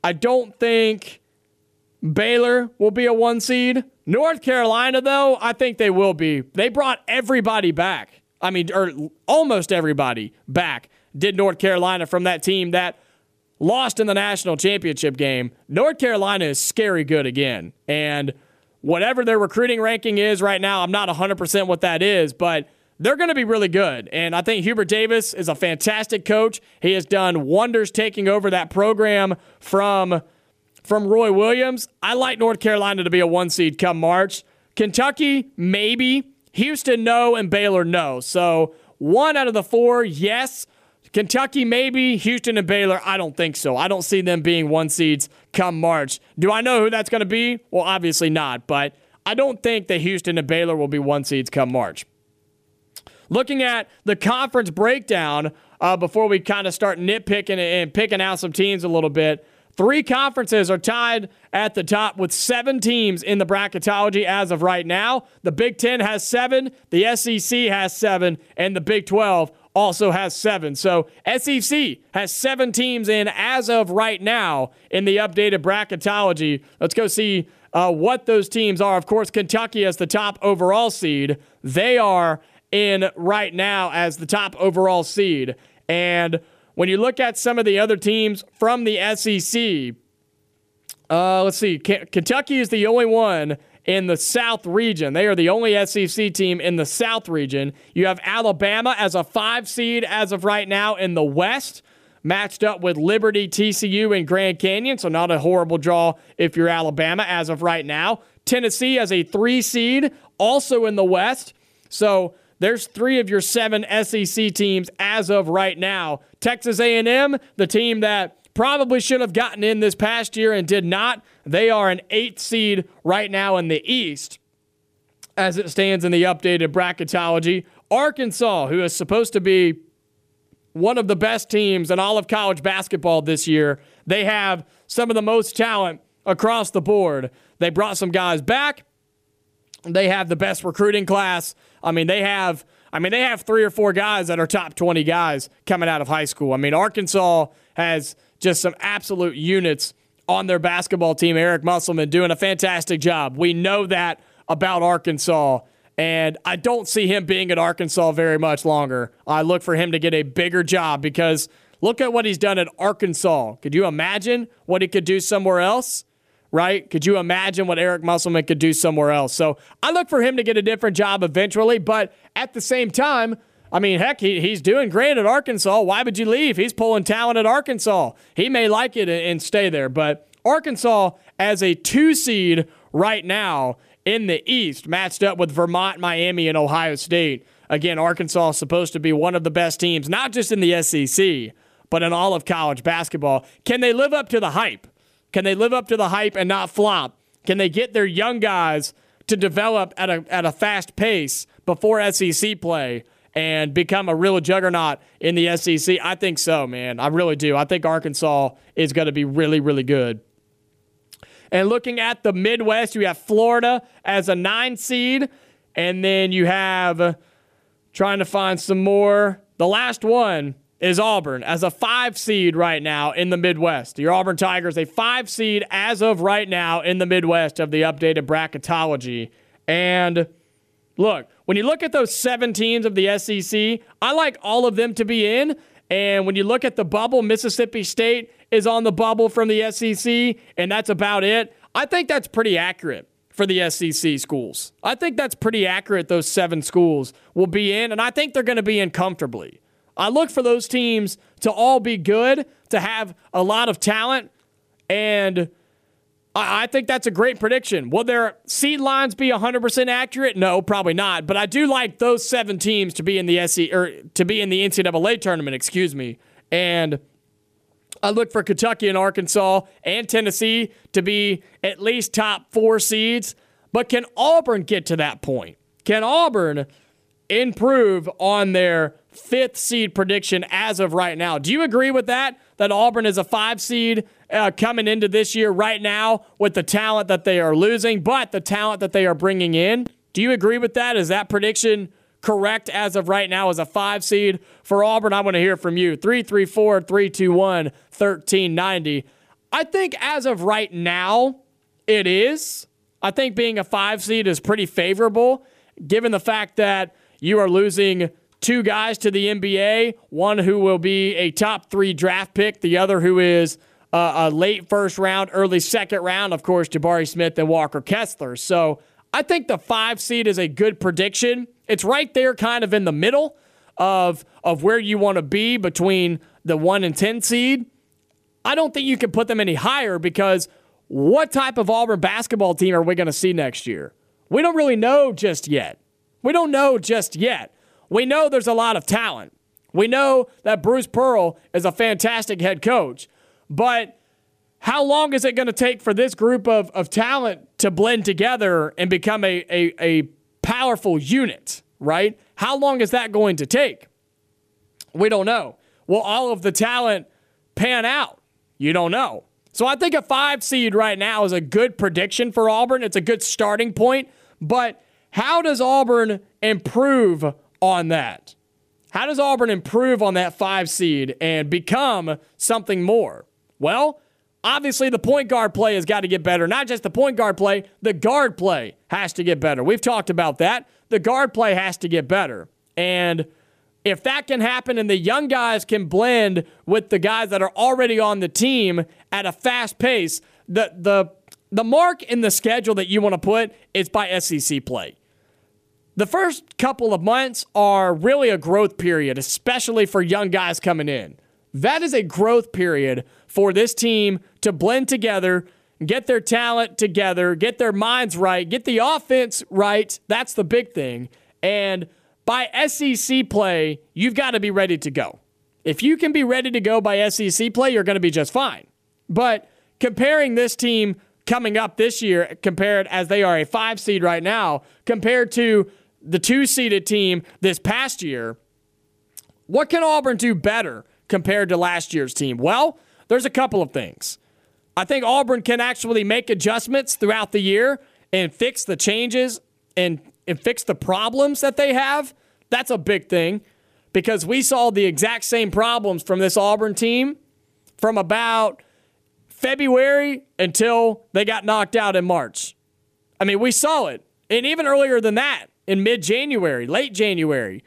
I don't think Baylor will be a one seed. North Carolina, though, I think they will be. They brought everybody back. I mean, or almost everybody back. Did North Carolina from that team that lost in the national championship game? North Carolina is scary good again. And whatever their recruiting ranking is right now, I'm not 100% what that is, but they're going to be really good. And I think Hubert Davis is a fantastic coach. He has done wonders taking over that program from from Roy Williams. I like North Carolina to be a one seed come March. Kentucky, maybe. Houston, no. And Baylor, no. So one out of the four, yes. Kentucky, maybe. Houston and Baylor, I don't think so. I don't see them being one seeds come March. Do I know who that's going to be? Well, obviously not. But I don't think that Houston and Baylor will be one seeds come March. Looking at the conference breakdown uh, before we kind of start nitpicking and picking out some teams a little bit. Three conferences are tied at the top with seven teams in the bracketology as of right now. The Big Ten has seven, the SEC has seven, and the Big 12 also has seven. So SEC has seven teams in as of right now in the updated bracketology. Let's go see uh, what those teams are. Of course, Kentucky as the top overall seed. They are in right now as the top overall seed. And when you look at some of the other teams from the SEC, uh, let's see, K- Kentucky is the only one in the South region. They are the only SEC team in the South region. You have Alabama as a five seed as of right now in the West, matched up with Liberty, TCU, and Grand Canyon. So, not a horrible draw if you're Alabama as of right now. Tennessee as a three seed, also in the West. So, there's three of your seven SEC teams as of right now. Texas A&M, the team that probably should have gotten in this past year and did not. They are an eighth seed right now in the East as it stands in the updated bracketology. Arkansas, who is supposed to be one of the best teams in all of college basketball this year, they have some of the most talent across the board. They brought some guys back. They have the best recruiting class. I mean, they have I mean, they have three or four guys that are top 20 guys coming out of high school. I mean, Arkansas has just some absolute units on their basketball team. Eric Musselman doing a fantastic job. We know that about Arkansas. And I don't see him being at Arkansas very much longer. I look for him to get a bigger job because look at what he's done at Arkansas. Could you imagine what he could do somewhere else? Right? Could you imagine what Eric Musselman could do somewhere else? So I look for him to get a different job eventually, but at the same time, I mean, heck, he, he's doing great at Arkansas. Why would you leave? He's pulling talent at Arkansas. He may like it and stay there, but Arkansas as a two seed right now in the East, matched up with Vermont, Miami, and Ohio State. Again, Arkansas is supposed to be one of the best teams, not just in the SEC, but in all of college basketball. Can they live up to the hype? Can they live up to the hype and not flop? Can they get their young guys to develop at a, at a fast pace before SEC play and become a real juggernaut in the SEC? I think so, man. I really do. I think Arkansas is going to be really, really good. And looking at the Midwest, you have Florida as a nine seed, and then you have trying to find some more. The last one is Auburn as a five seed right now in the Midwest. Your Auburn Tigers, a five seed as of right now in the Midwest of the updated bracketology. And look, when you look at those seven teams of the SEC, I like all of them to be in. And when you look at the bubble, Mississippi State is on the bubble from the SEC, and that's about it. I think that's pretty accurate for the SEC schools. I think that's pretty accurate. Those seven schools will be in, and I think they're going to be in comfortably. I look for those teams to all be good, to have a lot of talent, and I think that's a great prediction. Will their seed lines be 100% accurate? No, probably not. But I do like those seven teams to be in the SC or to be in the NCAA tournament. Excuse me. And I look for Kentucky and Arkansas and Tennessee to be at least top four seeds. But can Auburn get to that point? Can Auburn improve on their fifth seed prediction as of right now. Do you agree with that? That Auburn is a five seed uh, coming into this year right now with the talent that they are losing, but the talent that they are bringing in. Do you agree with that? Is that prediction correct as of right now as a five seed for Auburn? I want to hear from you. 334 321 1390. I think as of right now, it is. I think being a five seed is pretty favorable, given the fact that you are losing two guys to the NBA, one who will be a top three draft pick, the other who is uh, a late first round, early second round, of course, Jabari Smith and Walker Kessler. So I think the five seed is a good prediction. It's right there, kind of in the middle of, of where you want to be between the one and 10 seed. I don't think you can put them any higher because what type of Auburn basketball team are we going to see next year? We don't really know just yet. We don't know just yet. We know there's a lot of talent. We know that Bruce Pearl is a fantastic head coach, but how long is it going to take for this group of, of talent to blend together and become a, a, a powerful unit, right? How long is that going to take? We don't know. Will all of the talent pan out? You don't know. So I think a five seed right now is a good prediction for Auburn. It's a good starting point. But how does Auburn improve on that? How does Auburn improve on that five seed and become something more? Well, obviously the point guard play has got to get better. Not just the point guard play, the guard play has to get better. We've talked about that. The guard play has to get better. And if that can happen and the young guys can blend with the guys that are already on the team at a fast pace, the the the mark in the schedule that you want to put is by SEC play. The first couple of months are really a growth period, especially for young guys coming in. That is a growth period for this team to blend together, get their talent together, get their minds right, get the offense right. That's the big thing. And by SEC play, you've got to be ready to go. If you can be ready to go by SEC play, you're going to be just fine. But comparing this team coming up this year, compared as they are a five seed right now, compared to the two seeded team this past year, what can Auburn do better compared to last year's team? Well, there's a couple of things. I think Auburn can actually make adjustments throughout the year and fix the changes and and fix the problems that they have, that's a big thing because we saw the exact same problems from this Auburn team from about February until they got knocked out in March. I mean, we saw it. And even earlier than that, in mid January, late January,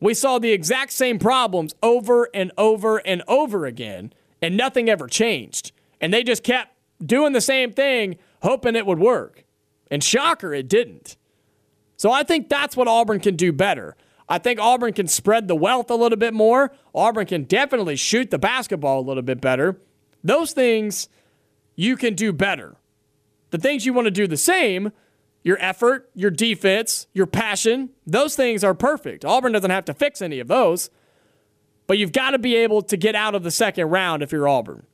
we saw the exact same problems over and over and over again, and nothing ever changed. And they just kept doing the same thing, hoping it would work. And shocker, it didn't. So I think that's what Auburn can do better. I think Auburn can spread the wealth a little bit more. Auburn can definitely shoot the basketball a little bit better. Those things you can do better. The things you want to do the same, your effort, your defense, your passion, those things are perfect. Auburn doesn't have to fix any of those. But you've got to be able to get out of the second round if you're Auburn,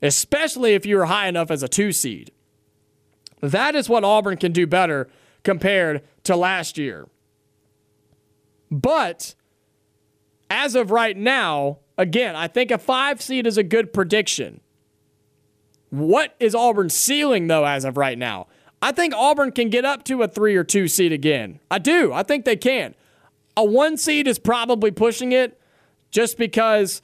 especially if you're high enough as a two seed. That is what Auburn can do better compared to last year. But as of right now, again, I think a five seed is a good prediction. What is Auburn's ceiling, though, as of right now? I think Auburn can get up to a three or two seed again. I do. I think they can. A one seed is probably pushing it just because,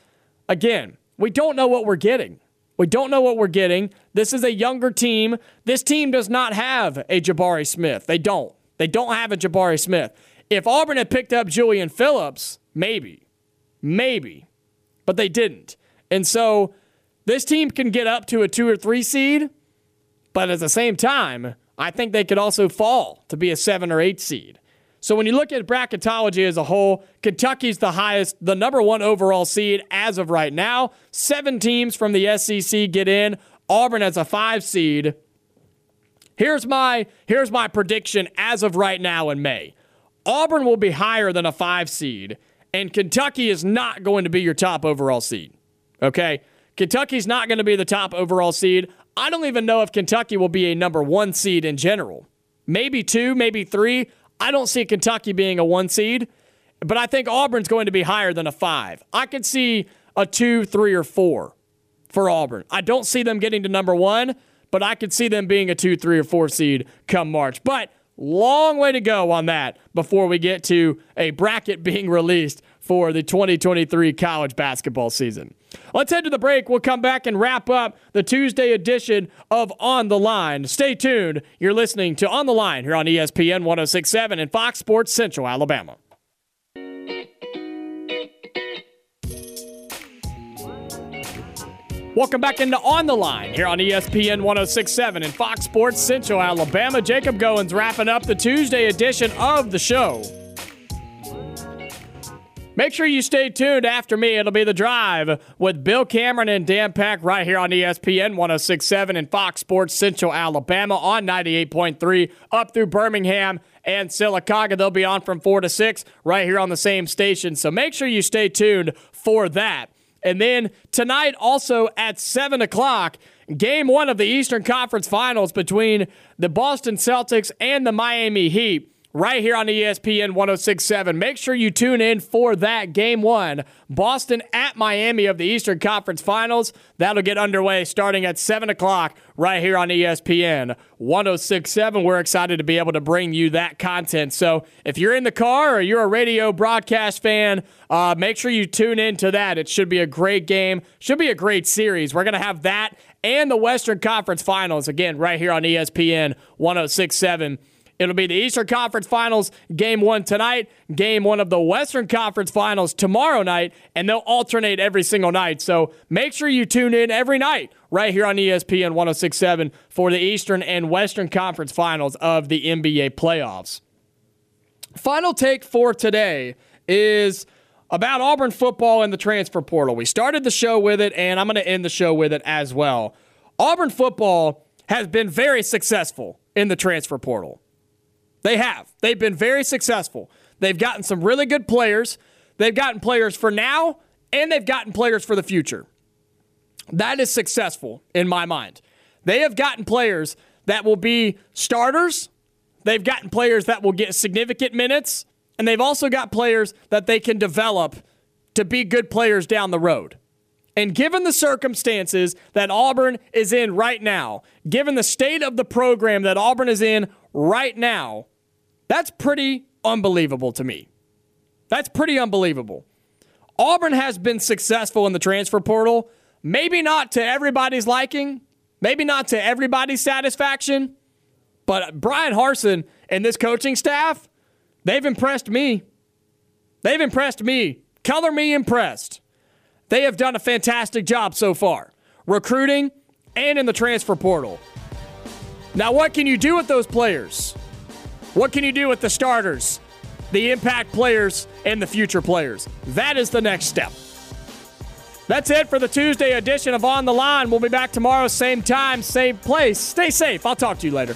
again, we don't know what we're getting. We don't know what we're getting. This is a younger team. This team does not have a Jabari Smith. They don't. They don't have a Jabari Smith. If Auburn had picked up Julian Phillips, maybe. Maybe. But they didn't. And so this team can get up to a two or three seed, but at the same time, I think they could also fall to be a seven or eight seed. So when you look at bracketology as a whole, Kentucky's the highest, the number one overall seed as of right now. Seven teams from the SEC get in. Auburn as a five seed. Here's my here's my prediction as of right now in May. Auburn will be higher than a five seed, and Kentucky is not going to be your top overall seed. Okay? Kentucky's not going to be the top overall seed. I don't even know if Kentucky will be a number one seed in general. Maybe two, maybe three. I don't see Kentucky being a one seed, but I think Auburn's going to be higher than a five. I could see a two, three, or four for Auburn. I don't see them getting to number one, but I could see them being a two, three, or four seed come March. But Long way to go on that before we get to a bracket <laughs> being released for the 2023 college basketball season. Let's head to the break. We'll come back and wrap up the Tuesday edition of On the Line. Stay tuned. You're listening to On the Line here on ESPN 1067 and Fox Sports Central Alabama. Welcome back into On the Line here on ESPN 1067 and Fox Sports Central Alabama. Jacob Goins wrapping up the Tuesday edition of the show. Make sure you stay tuned after me. It'll be The Drive with Bill Cameron and Dan Pack right here on ESPN 1067 and Fox Sports Central Alabama on 98.3 up through Birmingham and Sylacauga. They'll be on from 4 to 6 right here on the same station. So make sure you stay tuned for that. And then tonight, also at 7 o'clock, game one of the Eastern Conference Finals between the Boston Celtics and the Miami Heat right here on ESPN 1067. Make sure you tune in for that game one. Boston at Miami of the Eastern Conference Finals. That'll get underway starting at 7 o'clock right here on ESPN 1067. We're excited to be able to bring you that content. So if you're in the car or you're a radio broadcast fan, uh, make sure you tune in to that. It should be a great game, should be a great series. We're going to have that and the Western Conference Finals again right here on ESPN 1067 It'll be the Eastern Conference Finals game one tonight, game one of the Western Conference Finals tomorrow night, and they'll alternate every single night. So make sure you tune in every night right here on ESPN 1067 for the Eastern and Western Conference Finals of the NBA playoffs. Final take for today is about Auburn football and the transfer portal. We started the show with it, and I'm going to end the show with it as well. Auburn football has been very successful in the transfer portal. They have. They've been very successful. They've gotten some really good players. They've gotten players for now, and they've gotten players for the future. That is successful in my mind. They have gotten players that will be starters. They've gotten players that will get significant minutes, and they've also got players that they can develop to be good players down the road. And given the circumstances that Auburn is in right now, given the state of the program that Auburn is in right now, that's pretty unbelievable to me. That's pretty unbelievable. Auburn has been successful in the transfer portal, maybe not to everybody's liking, maybe not to everybody's satisfaction, but Bryan Harsin and this coaching staff, they've impressed me. They've impressed me. Color me impressed. They have done a fantastic job so far, recruiting and in the transfer portal. Now, what can you do with those players? What can you do with the starters, the impact players, and the future players? That is the next step. That's it for the Tuesday edition of On the Line. We'll be back tomorrow, same time, same place. Stay safe. I'll talk to you later.